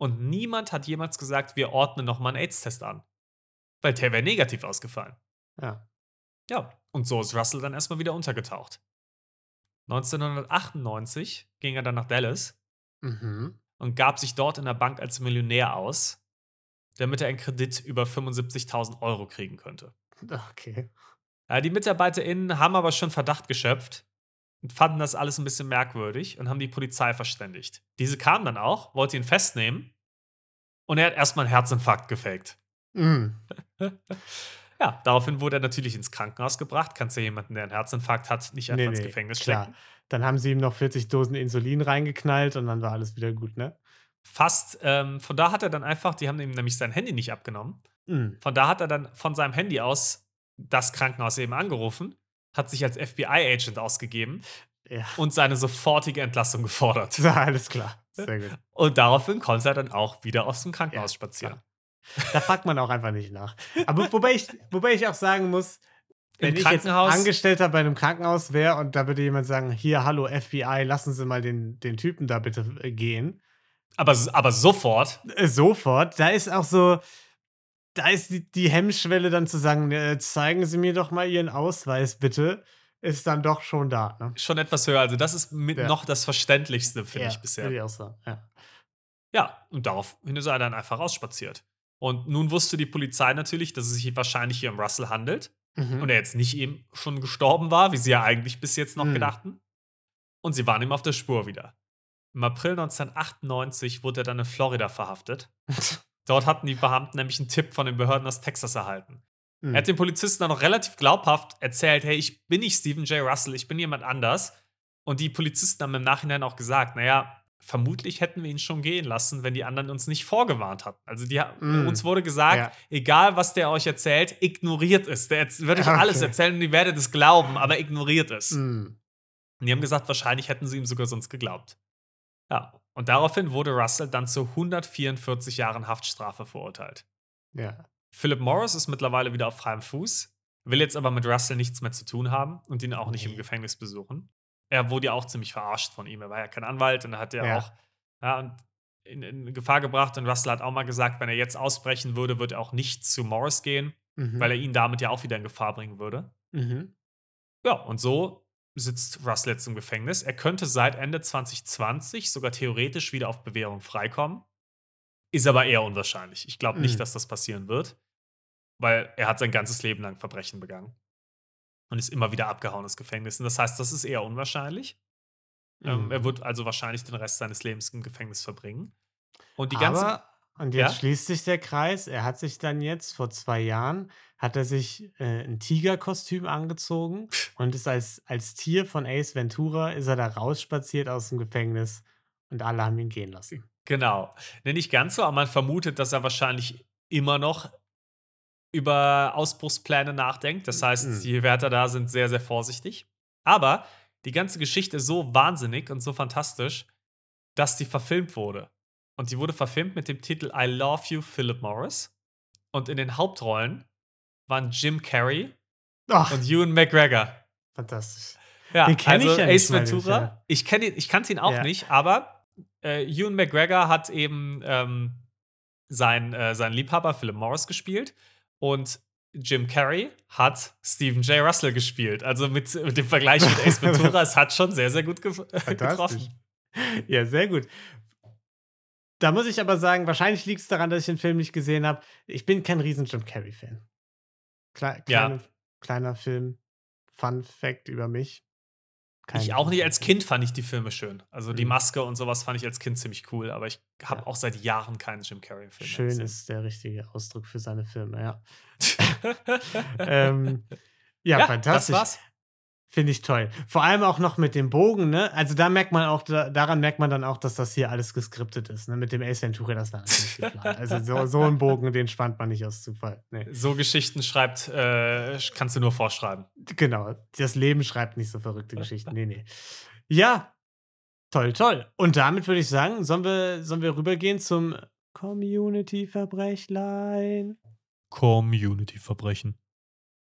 S2: Und niemand hat jemals gesagt, wir ordnen nochmal einen AIDS-Test an. Weil der wäre negativ ausgefallen.
S1: Ja.
S2: Ja, und so ist Russell dann erstmal wieder untergetaucht. 1998 ging er dann nach Dallas
S1: Mhm.
S2: und gab sich dort in der Bank als Millionär aus, damit er einen Kredit über 75.000 Euro kriegen könnte.
S1: Okay.
S2: Die MitarbeiterInnen haben aber schon Verdacht geschöpft und fanden das alles ein bisschen merkwürdig und haben die Polizei verständigt. Diese kam dann auch, wollte ihn festnehmen und er hat erstmal einen Herzinfarkt gefaked.
S1: Mm.
S2: Ja, daraufhin wurde er natürlich ins Krankenhaus gebracht. Kannst ja jemanden, der einen Herzinfarkt hat, nicht einfach
S1: Nee,
S2: ins
S1: nee,
S2: Gefängnis
S1: klar.
S2: stecken.
S1: Dann haben sie ihm noch 40 Dosen Insulin reingeknallt und dann war alles wieder gut, ne?
S2: Fast, ähm, von da hat er dann einfach, die haben ihm nämlich sein Handy nicht abgenommen.
S1: Mm.
S2: Von da hat er dann von seinem Handy aus das Krankenhaus eben angerufen, hat sich als FBI-Agent ausgegeben
S1: Ja.
S2: und seine sofortige Entlassung gefordert.
S1: Ja, alles klar. Sehr gut.
S2: Und daraufhin konnte er dann auch wieder aus dem Krankenhaus
S1: Ja,
S2: spazieren.
S1: Da fragt man auch einfach nicht nach. Aber wobei ich, wobei ich auch sagen muss, wenn ich jetzt Angestellter bei einem Krankenhaus wäre und da würde jemand sagen, hier, hallo FBI, lassen Sie mal den, den Typen da bitte äh, gehen.
S2: Aber, aber sofort,
S1: Äh, sofort. Da ist auch so, da ist die, die Hemmschwelle dann zu sagen, äh, zeigen Sie mir doch mal Ihren Ausweis bitte, ist dann doch schon da. Ne?
S2: schon etwas höher. Also, das ist
S1: Ja.
S2: noch das Verständlichste, finde
S1: Ja,
S2: ich bisher.
S1: Ich auch sagen. Ja.
S2: Ja, und daraufhin ist er dann einfach rausspaziert. Und nun wusste die Polizei natürlich, dass es sich wahrscheinlich hier um Russell handelt
S1: Mhm.
S2: und er jetzt nicht eben schon gestorben war, wie sie ja eigentlich bis jetzt noch
S1: Mhm.
S2: gedachten. Und sie waren ihm auf der Spur wieder. Im April 1998 wurde er dann in Florida verhaftet. Dort hatten die Beamten nämlich einen Tipp von den Behörden aus Texas erhalten.
S1: Mhm.
S2: Er hat den Polizisten dann noch relativ glaubhaft erzählt, hey, ich bin nicht Stephen J. Russell, ich bin jemand anders. Und die Polizisten haben im Nachhinein auch gesagt, naja, vermutlich hätten wir ihn schon gehen lassen, wenn die anderen uns nicht vorgewarnt hatten. Also die,
S1: Mm.
S2: uns wurde gesagt,
S1: Ja.
S2: egal was der euch erzählt, ignoriert es. Der wird euch
S1: Okay.
S2: alles erzählen und ihr werdet es glauben, aber ignoriert es.
S1: Mhm.
S2: Und die haben gesagt, wahrscheinlich hätten sie ihm sogar sonst geglaubt. Ja, und daraufhin wurde Russell dann zu 144 Jahren Haftstrafe verurteilt.
S1: Ja.
S2: Philip Morris ist mittlerweile wieder auf freiem Fuß, will jetzt aber mit Russell nichts mehr zu tun haben und ihn auch nicht im. Gefängnis besuchen. Er wurde ja auch ziemlich verarscht von ihm. Er war ja kein Anwalt und er hat ja,
S1: Ja.
S2: auch ja, in, in Gefahr gebracht. Und Russell hat auch mal gesagt, wenn er jetzt ausbrechen würde, würde er auch nicht zu Morris gehen,
S1: Mhm.
S2: weil er ihn damit ja auch wieder in Gefahr bringen würde.
S1: mhm.
S2: Ja, und so sitzt Russell jetzt im Gefängnis. Er könnte seit Ende 2020 sogar theoretisch wieder auf Bewährung freikommen. Ist aber eher unwahrscheinlich. Ich glaube nicht,
S1: Mhm.
S2: dass das passieren wird, weil er hat sein ganzes Leben lang Verbrechen begangen und ist immer wieder abgehauen ins Gefängnis. Und das heißt, das ist eher unwahrscheinlich. Ähm,
S1: Mhm.
S2: er wird also wahrscheinlich den Rest seines Lebens im Gefängnis verbringen. Und die ganzen.
S1: Aber, und jetzt
S2: Ja?
S1: schließt sich der Kreis. Er hat sich dann jetzt, vor zwei Jahren, hat er sich äh, ein Tigerkostüm angezogen und ist als, als Tier von Ace Ventura, ist er da rausspaziert aus dem Gefängnis und alle haben ihn gehen lassen.
S2: Genau. Nee, nicht ganz so, aber man vermutet, dass er wahrscheinlich immer noch über Ausbruchspläne nachdenkt. Das heißt,
S1: Mhm.
S2: die Wärter da sind sehr, sehr vorsichtig. Aber die ganze Geschichte ist so wahnsinnig und so fantastisch, dass die verfilmt wurde. Und die wurde verfilmt mit dem Titel I Love You, Philip Morris. Und in den Hauptrollen waren Jim Carrey
S1: Ach,
S2: und Ewan McGregor.
S1: fantastisch.
S2: Ja,
S1: Den kenn ich
S2: also
S1: ja nicht
S2: Ace Ventura.
S1: Film.
S2: Ich kenne ihn, ich kannte ihn auch
S1: Ja.
S2: nicht, aber äh, Ewan McGregor hat eben ähm, seinen äh, seinen Liebhaber Philip Morris gespielt und Jim Carrey hat Stephen J. Russell gespielt. Also mit, mit dem Vergleich mit Ace Ventura, es hat schon sehr, sehr gut ge getroffen.
S1: Ja, sehr gut. Da muss ich aber sagen, wahrscheinlich liegt es daran, dass ich den Film nicht gesehen habe. Ich bin kein riesen Jim Carrey-Fan. Kle
S2: Ja.
S1: kleine, Kleiner Film. Fun Fact über mich. Kein
S2: Ich auch nicht. Als. Kind fand ich die Filme schön. Also die
S1: Mhm.
S2: Maske und sowas fand ich als Kind ziemlich cool, aber ich habe
S1: Ja.
S2: auch seit Jahren keinen Jim Carrey-Film
S1: Schön
S2: gesehen.
S1: ist der richtige Ausdruck für seine Filme, ja. ähm, ja,
S2: ja,
S1: fantastisch.
S2: das war's.
S1: Finde ich toll. Vor allem auch noch mit dem Bogen, ne? Also da merkt man auch, da, daran merkt man dann auch, dass das hier alles geskriptet ist, ne? Mit dem Ace Ventura, das war natürlich geplant. Also so, so ein Bogen, den spannt man nicht aus Zufall. Nee.
S2: So Geschichten schreibt, äh, kannst du nur vorschreiben.
S1: Genau. Das Leben schreibt nicht so verrückte Geschichten. Nee, nee. Ja, toll, toll. Und damit würde ich sagen, sollen wir, sollen wir rübergehen zum Community-Verbrechlein?
S2: Community-Verbrechen.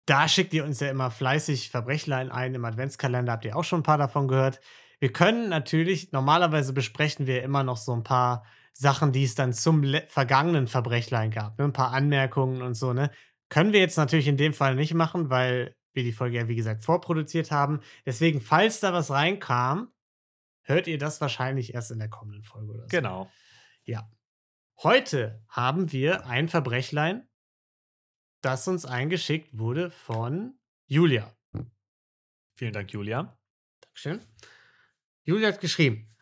S1: Da schickt ihr uns ja immer fleißig Verbrechlein ein im Adventskalender. Habt ihr auch schon ein paar davon gehört? Wir können natürlich, normalerweise besprechen wir immer noch so ein paar Sachen, die es dann zum vergangenen Verbrechlein gab. Ne? Ein paar Anmerkungen und so, ne? Können wir jetzt natürlich in dem Fall nicht machen, weil wir die Folge ja, wie gesagt, vorproduziert haben. Deswegen, falls da was reinkam, hört ihr das wahrscheinlich erst in der kommenden Folge oder so.
S2: Genau.
S1: Ja. Heute haben wir ein Verbrechlein, das uns eingeschickt wurde von Julia.
S2: Vielen Dank, Julia.
S1: Dankeschön. Julia hat geschrieben: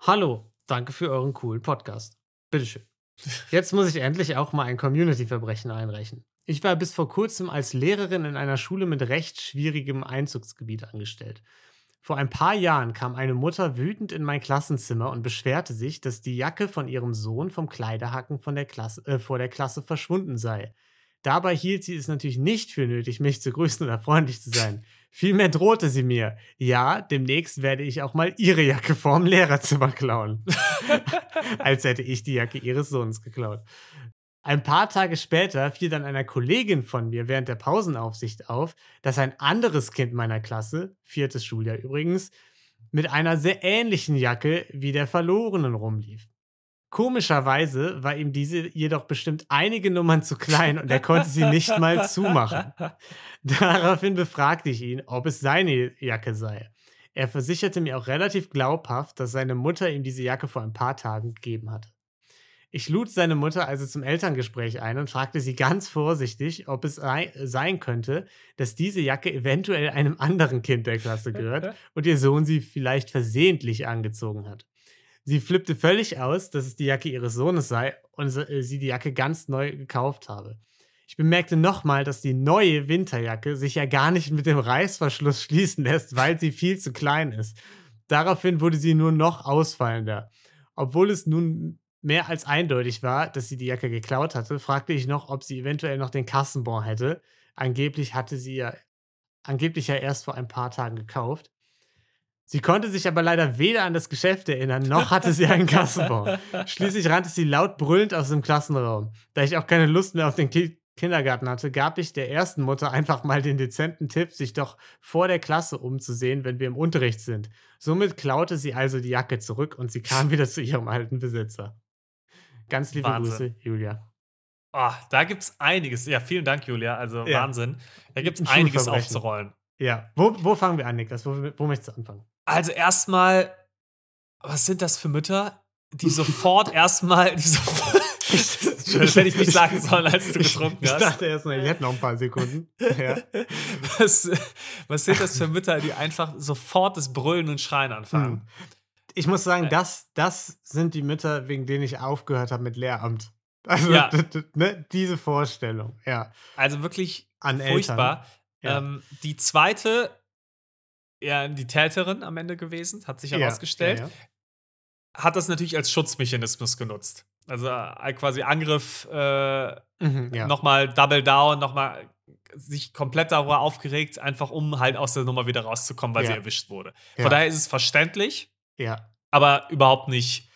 S1: Hallo, danke für euren coolen Podcast. Bitteschön. Jetzt muss ich endlich auch mal ein Community-Verbrechen einreichen. Ich war bis vor kurzem als Lehrerin in einer Schule mit recht schwierigem Einzugsgebiet angestellt. Vor ein paar Jahren kam eine Mutter wütend in mein Klassenzimmer und beschwerte sich, dass die Jacke von ihrem Sohn vom Kleiderhaken von der Klasse, äh, vor der Klasse verschwunden sei. Dabei hielt sie es natürlich nicht für nötig, mich zu grüßen oder freundlich zu sein. Vielmehr drohte sie mir, ja, demnächst werde ich auch mal ihre Jacke vorm Lehrerzimmer klauen. Als hätte ich die Jacke ihres Sohnes geklaut. Ein paar Tage später fiel dann einer Kollegin von mir während der Pausenaufsicht auf, dass ein anderes Kind meiner Klasse, viertes Schuljahr übrigens, mit einer sehr ähnlichen Jacke wie der Verlorenen rumlief. Komischerweise war ihm diese jedoch bestimmt einige Nummern zu klein und er konnte sie nicht mal zumachen. Daraufhin befragte ich ihn, ob es seine Jacke sei. Er versicherte mir auch relativ glaubhaft, dass seine Mutter ihm diese Jacke vor ein paar Tagen gegeben hatte. Ich lud seine Mutter also zum Elterngespräch ein und fragte sie ganz vorsichtig, ob es sein könnte, dass diese Jacke eventuell einem anderen Kind der Klasse gehört und ihr Sohn sie vielleicht versehentlich angezogen hat. Sie flippte völlig aus, dass es die Jacke ihres Sohnes sei und äh, sie die Jacke ganz neu gekauft habe. Ich bemerkte nochmal, dass die neue Winterjacke sich ja gar nicht mit dem Reißverschluss schließen lässt, weil sie viel zu klein ist. Daraufhin wurde sie nur noch ausfallender. Obwohl es nun mehr als eindeutig war, dass sie die Jacke geklaut hatte, fragte ich noch, ob sie eventuell noch den Kassenbon hätte. Angeblich hatte sie ja angeblich ja erst vor ein paar Tagen gekauft. Sie konnte sich aber leider weder an das Geschäft erinnern, noch hatte sie einen Kassenbon. Schließlich rannte sie laut brüllend aus dem Klassenraum. Da ich auch keine Lust mehr auf den Ki Kindergarten hatte, gab ich der ersten Mutter einfach mal den dezenten Tipp, sich doch vor der Klasse umzusehen, wenn wir im Unterricht sind. Somit klaute sie also die Jacke zurück und sie kam wieder zu ihrem alten Besitzer. Ganz liebe
S2: Wahnsinn.
S1: Grüße, Julia.
S2: Oh, da gibt es einiges. Ja, vielen Dank, Julia. Also
S1: Ja.
S2: Wahnsinn. Da gibt es
S1: Ein
S2: einiges aufzurollen.
S1: Ja, wo, wo fangen wir an, Niklas? Wo, wo möchtest du anfangen?
S2: Also erstmal, was sind das für Mütter, die sofort erstmal, die sofort, das hätte ich nicht sagen sollen, als du getrunken
S1: ich, ich
S2: hast.
S1: dachte erst mal, ich hätte noch ein paar Sekunden. Ja.
S2: Was, was sind das für Mütter, die einfach sofort das Brüllen und Schreien anfangen?
S1: Hm. Ich muss sagen,
S2: Äh.
S1: das, das sind die Mütter, wegen denen ich aufgehört habe mit Lehramt. Also
S2: Ja.
S1: ne, diese Vorstellung, ja.
S2: Also wirklich
S1: An
S2: furchtbar.
S1: Ja.
S2: Ähm, die zweite, ja, die Täterin am Ende gewesen, hat sich
S1: Ja,
S2: herausgestellt,
S1: Ja, ja.
S2: hat das natürlich als Schutzmechanismus genutzt. Also äh, quasi Angriff, äh,
S1: Mhm, ja.
S2: nochmal Double Down, nochmal sich komplett darüber aufgeregt, einfach um halt aus der Nummer wieder rauszukommen, weil
S1: Ja.
S2: sie erwischt wurde.
S1: Ja.
S2: Von daher ist es verständlich,
S1: ja.
S2: aber überhaupt nicht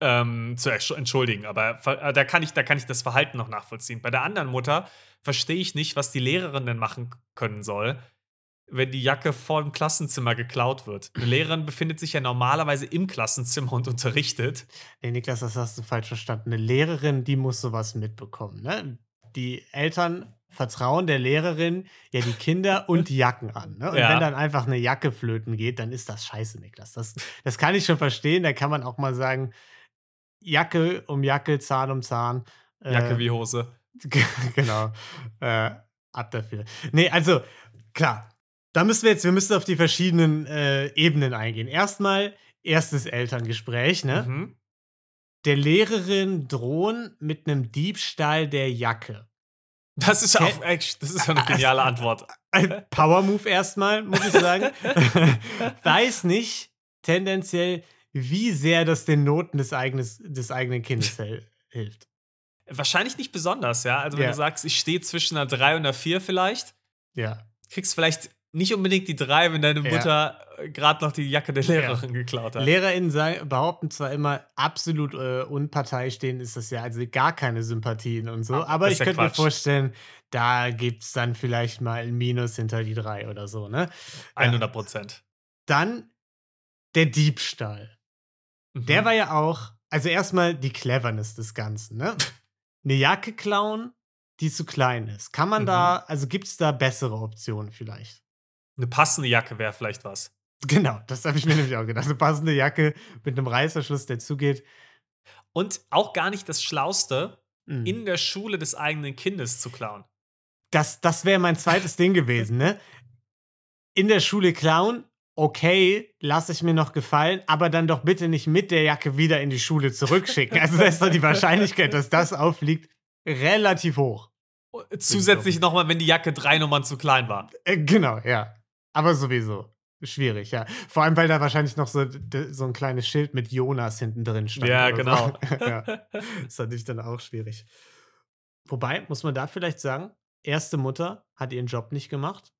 S2: ähm, zu entschuldigen. Aber äh, da kann, ich, da kann ich das Verhalten noch nachvollziehen. Bei der anderen Mutter verstehe ich nicht, was die Lehrerin denn machen können soll, wenn die Jacke vor dem Klassenzimmer geklaut wird. Eine Lehrerin befindet sich ja normalerweise im Klassenzimmer und unterrichtet.
S1: Nee, Niklas, das hast du falsch verstanden. Eine Lehrerin, die muss sowas mitbekommen. Ne? Die Eltern vertrauen der Lehrerin ja die Kinder und die Jacken an. Ne? Und
S2: Ja.
S1: wenn dann einfach eine Jacke flöten geht, dann ist das scheiße, Niklas. Das, das kann ich schon verstehen. Da kann man auch mal sagen, Jacke um Jacke, Zahn um Zahn. Äh,
S2: Jacke wie Hose.
S1: genau. Äh, ab dafür. Nee, also, klar. Da müssen wir jetzt, wir müssen auf die verschiedenen äh, Ebenen eingehen. Erstmal, erstes Elterngespräch, ne?
S2: Mhm.
S1: Der Lehrerin drohen mit einem Diebstahl der Jacke.
S2: Das ist auch echt, das ist eine geniale Antwort.
S1: Ein Power-Move erstmal, muss ich sagen. Weiß nicht tendenziell, wie sehr das den Noten des, eigenes, des eigenen Kindes hilft.
S2: Wahrscheinlich nicht besonders, ja. Also, wenn
S1: Ja.
S2: du sagst, ich stehe zwischen einer 3 und einer 4 vielleicht,
S1: Ja.
S2: kriegst vielleicht nicht unbedingt die 3, wenn deine
S1: Ja.
S2: Mutter gerade noch die Jacke der Lehrerin geklaut hat.
S1: LehrerInnen sagen, behaupten zwar immer, absolut äh, unparteiisch stehen ist das ja, also gar keine Sympathien und so.
S2: Ah,
S1: Aber ich
S2: ja
S1: könnte mir vorstellen, da gibt es dann vielleicht mal ein Minus hinter die drei oder so, ne?
S2: 100 Prozent.
S1: Dann der Diebstahl.
S2: Mhm.
S1: Der war ja auch, also erstmal die Cleverness des Ganzen, ne? Eine Jacke klauen, die zu klein ist. Kann man
S2: Mhm.
S1: da, also gibt es da bessere Optionen vielleicht?
S2: Eine passende Jacke wäre vielleicht was.
S1: Genau, das habe ich mir nämlich auch gedacht. Eine passende Jacke mit einem Reißverschluss, der zugeht.
S2: Und auch gar nicht das Schlauste,
S1: Mhm.
S2: in der Schule des eigenen Kindes zu klauen.
S1: das, das wäre mein zweites Ding gewesen, ne? In der Schule klauen, okay, lasse ich mir noch gefallen, aber dann doch bitte nicht mit der Jacke wieder in die Schule zurückschicken. Also da ist doch die Wahrscheinlichkeit, dass das auffliegt, relativ hoch.
S2: Zusätzlich nochmal, wenn die Jacke drei Nummern zu klein war.
S1: Äh, genau, ja. Aber sowieso. Schwierig, ja. Vor allem, weil da wahrscheinlich noch so, so ein kleines Schild mit Jonas hinten drin stand.
S2: Ja, genau.
S1: So. ja. Das ist natürlich dann auch schwierig. Wobei, muss man da vielleicht sagen, erste Mutter hat ihren Job nicht gemacht.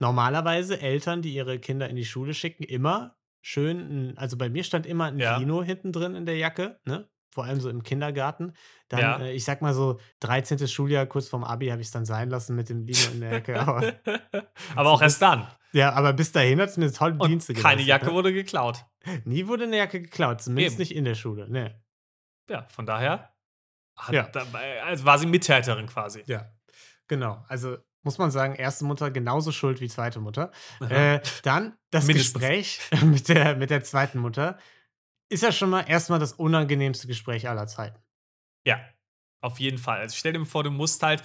S1: Normalerweise Eltern, die ihre Kinder in die Schule schicken, immer schön, also bei mir stand immer ein
S2: Ja.
S1: Kino hinten drin in der Jacke, ne? Vor allem so im Kindergarten. Dann,
S2: Ja.
S1: äh, ich sag mal so, 13. Schuljahr, kurz vorm Abi, habe ich es dann sein lassen mit dem Lino in der Jacke. Aber,
S2: Aber auch erst dann.
S1: Ja, aber bis dahin hat es mir tolle
S2: Und
S1: Dienste
S2: keine
S1: geleistet,
S2: Jacke
S1: ne?
S2: wurde geklaut.
S1: Nie wurde eine Jacke geklaut, zumindest
S2: Eben.
S1: nicht in der Schule. Ne.
S2: Ja, von daher hat
S1: Ja.
S2: dabei, also war sie Mittäterin quasi.
S1: Ja, genau. Also muss man sagen, erste Mutter genauso schuld wie zweite Mutter. Äh, dann das. Gespräch mit der, mit der zweiten Mutter ist ja schon mal erstmal das unangenehmste Gespräch aller Zeiten.
S2: Ja, auf jeden Fall. Also stell dir vor, du musst halt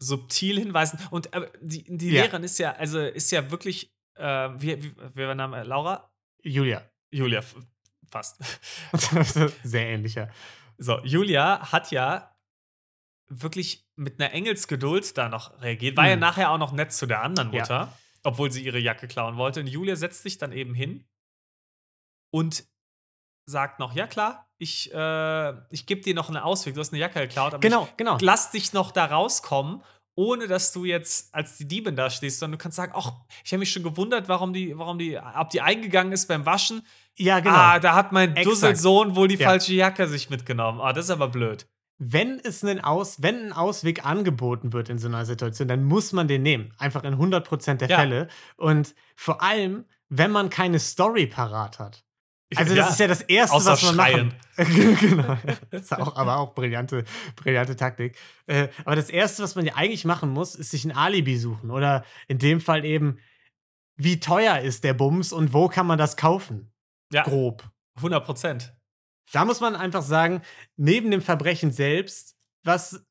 S2: subtil hinweisen. Und äh, die, die
S1: Ja.
S2: Lehrerin ist ja, also ist ja wirklich, äh, wie, wie, wie war der Name? Laura?
S1: Julia.
S2: Julia, fast.
S1: Sehr ähnlicher.
S2: So, Julia hat ja wirklich mit einer Engelsgeduld da noch reagiert. War ja
S1: Mhm.
S2: nachher auch noch nett zu der anderen
S1: Ja.
S2: Mutter, obwohl sie ihre Jacke klauen wollte. Und Julia setzt sich dann eben hin und sagt noch: Ja, klar, ich, äh, ich gebe dir noch einen Ausweg. Du hast eine Jacke geklaut, aber
S1: Genau, genau.
S2: lass dich noch da rauskommen. Ohne dass du jetzt als die Diebin da stehst, sondern du kannst sagen, ach, ich habe mich schon gewundert, warum die, warum die, ob die eingegangen ist beim Waschen.
S1: Ja, genau.
S2: Ah, da hat mein
S1: Exakt.
S2: Dusselsohn wohl die
S1: Ja.
S2: falsche Jacke sich mitgenommen. Ah, das ist aber blöd.
S1: wenn es einen Aus, wenn ein Ausweg angeboten wird in so einer Situation, dann muss man den nehmen. Einfach in 100% der
S2: Ja.
S1: Fälle. Und vor allem, wenn man keine Story parat hat. Also, das
S2: Ja.
S1: ist ja das Erste, was man
S2: schreien.
S1: machen Genau. Das ist auch, aber auch brillante, brillante Taktik. Äh, aber das Erste, was man ja eigentlich machen muss, ist sich ein Alibi suchen. Oder in dem Fall eben, wie teuer ist der Bums und wo kann man das kaufen?
S2: Ja,
S1: Grob.
S2: 100 Prozent.
S1: Da muss man einfach sagen, neben dem Verbrechen selbst, was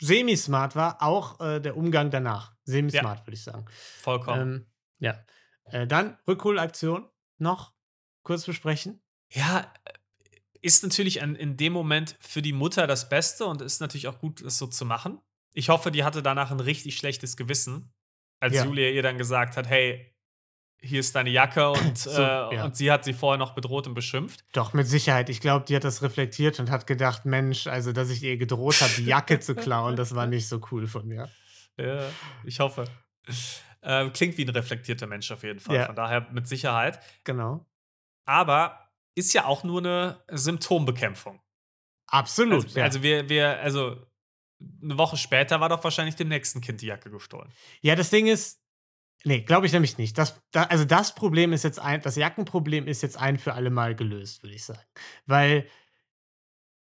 S1: semi-smart war, auch äh, der Umgang danach. Semi-smart, würde ich sagen.
S2: Vollkommen.
S1: Ähm, ja. Äh, dann Rückholaktion noch kurz besprechen.
S2: ja, ist natürlich an, in dem Moment für die Mutter das Beste und ist natürlich auch gut, das so zu machen. Ich hoffe, die hatte danach ein richtig schlechtes Gewissen, als
S1: Ja.
S2: Julia ihr dann gesagt hat: Hey, hier ist deine Jacke und,
S1: So,
S2: äh,
S1: ja.
S2: und sie hat sie vorher noch bedroht und beschimpft.
S1: Doch, mit Sicherheit. Ich glaube, die hat das reflektiert und hat gedacht, Mensch, also, dass ich ihr gedroht habe, die Jacke zu klauen, das war nicht so cool von mir.
S2: Ja, ich hoffe. Ähm, klingt wie ein reflektierter Mensch auf jeden Fall.
S1: Ja.
S2: Von daher mit Sicherheit.
S1: Genau.
S2: Aber ist ja auch nur eine Symptombekämpfung.
S1: Absolut.
S2: Also,
S1: ja.
S2: also wir, wir, also eine Woche später war doch wahrscheinlich dem nächsten Kind die Jacke gestohlen.
S1: Ja, das Ding ist, nee, glaube ich nämlich nicht. Das, da, also das Problem ist jetzt ein, das Jackenproblem ist jetzt ein für alle Mal gelöst, würde ich sagen. Weil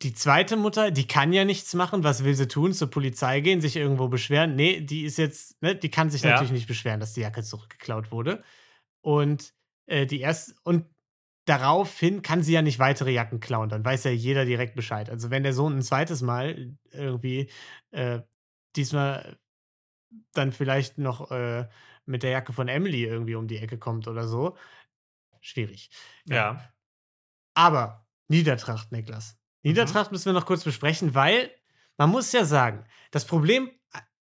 S1: die zweite Mutter, die kann ja nichts machen. Was will sie tun? Zur Polizei gehen, sich irgendwo beschweren? Nee, die ist jetzt, ne, die kann sich
S2: Ja.
S1: natürlich nicht beschweren, dass die Jacke zurückgeklaut wurde. Und äh, die erst und daraufhin kann sie ja nicht weitere Jacken klauen. Dann weiß ja jeder direkt Bescheid. Also wenn der Sohn ein zweites Mal irgendwie äh, diesmal dann vielleicht noch äh, mit der Jacke von Emily irgendwie um die Ecke kommt oder so. Schwierig.
S2: Ja.
S1: Aber Niedertracht, Niklas. Niedertracht müssen wir noch kurz besprechen, weil man muss ja sagen, das Problem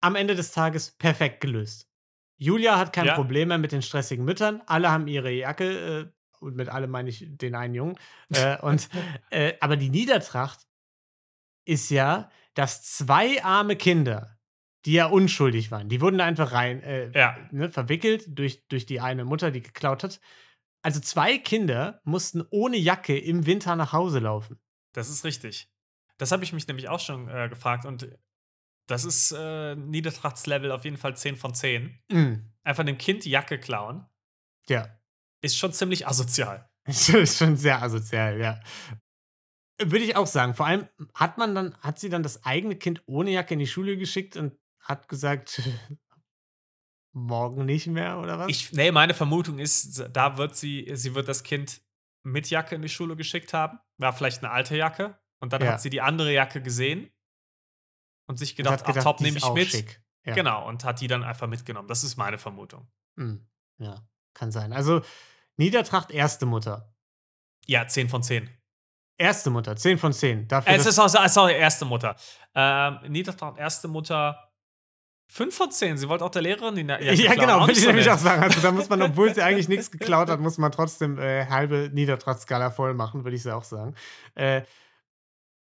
S1: am Ende des Tages perfekt gelöst. Julia hat kein
S2: Ja.
S1: Problem mehr mit den stressigen Müttern. Alle haben ihre Jacke, äh, und mit alle meine ich den einen Jungen. Äh, und, äh, aber die Niedertracht ist ja, dass zwei arme Kinder, die ja unschuldig waren, die wurden da einfach rein äh,
S2: Ja.
S1: ne, verwickelt durch, durch die eine Mutter, die geklaut hat. Also zwei Kinder mussten ohne Jacke im Winter nach Hause laufen.
S2: Das ist richtig. Das habe ich mich nämlich auch schon äh, gefragt und das ist äh, Niedertrachtslevel auf jeden Fall 10 von 10.
S1: Mhm.
S2: Einfach dem Kind die Jacke klauen
S1: Ja.
S2: Ist schon ziemlich asozial.
S1: Ist schon sehr asozial, ja. Würde ich auch sagen. Vor allem hat man dann, hat sie dann das eigene Kind ohne Jacke in die Schule geschickt und hat gesagt, morgen nicht mehr oder was?
S2: Ich, nee, meine Vermutung ist, da wird sie, sie wird das Kind mit Jacke in die Schule geschickt haben. War vielleicht eine alte Jacke. Und dann
S1: Ja.
S2: hat sie die andere Jacke gesehen und sich gedacht,
S1: gedacht,
S2: ach top, nehme ich mit.
S1: Ja.
S2: Genau, und hat die dann einfach mitgenommen. Das ist meine Vermutung.
S1: Hm, ja, kann sein. Also, Niedertracht erste Mutter.
S2: Ja, 10 von 10.
S1: Erste Mutter, 10 von 10. Dafür,
S2: es ist auch, sorry, erste Mutter. Ähm, Niedertracht, erste Mutter 5 von 10. Sie wollte auch der Lehrerin die
S1: Ja,
S2: klauen.
S1: genau, würde ich nämlich auch sagen. Also da muss man, obwohl sie eigentlich nichts geklaut hat, muss man trotzdem äh, halbe Niedertracht-Skala voll machen, würde ich sie auch sagen. Äh,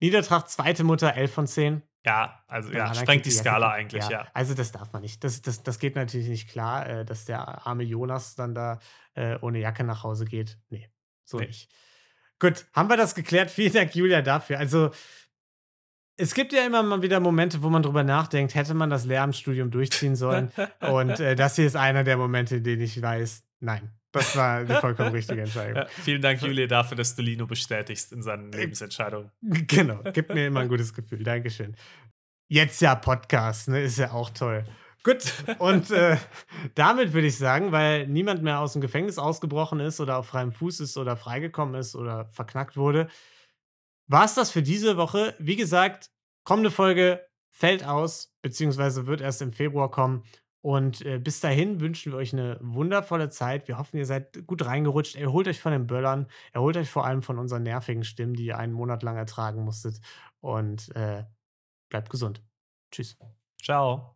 S1: Niedertracht, zweite Mutter, 11 von 10.
S2: Ja, also ja, sprengt die Skala eigentlich, ja.
S1: Also das darf man nicht. Das, das, das geht natürlich nicht klar, äh, dass der arme Jonas dann da äh, ohne Jacke nach Hause geht. Nee, so
S2: Nee.
S1: nicht. Gut, haben wir das geklärt. Vielen Dank, Julia, dafür. Also es gibt ja immer mal wieder Momente, wo man drüber nachdenkt, hätte man das Lehramtsstudium durchziehen sollen. Und äh, das hier ist einer der Momente, in denen ich weiß, nein, das war die vollkommen richtige Entscheidung.
S2: Ja, vielen Dank, Julia, dafür, dass du Lino bestätigst in seinen Lebensentscheidungen.
S1: Genau, gibt mir immer ein gutes Gefühl. Dankeschön. Jetzt ja Podcast, ne? Ist ja auch toll. Gut, und äh, damit würde ich sagen, weil niemand mehr aus dem Gefängnis ausgebrochen ist oder auf freiem Fuß ist oder freigekommen ist oder verknackt wurde, war es das für diese Woche. Wie gesagt, kommende Folge fällt aus, beziehungsweise wird erst im Februar kommen. Und äh, bis dahin wünschen wir euch eine wundervolle Zeit. Wir hoffen, ihr seid gut reingerutscht. Erholt euch von den Böllern. Erholt euch vor allem von unseren nervigen Stimmen, die ihr einen Monat lang ertragen musstet. Und äh, bleibt gesund. Tschüss.
S2: Ciao.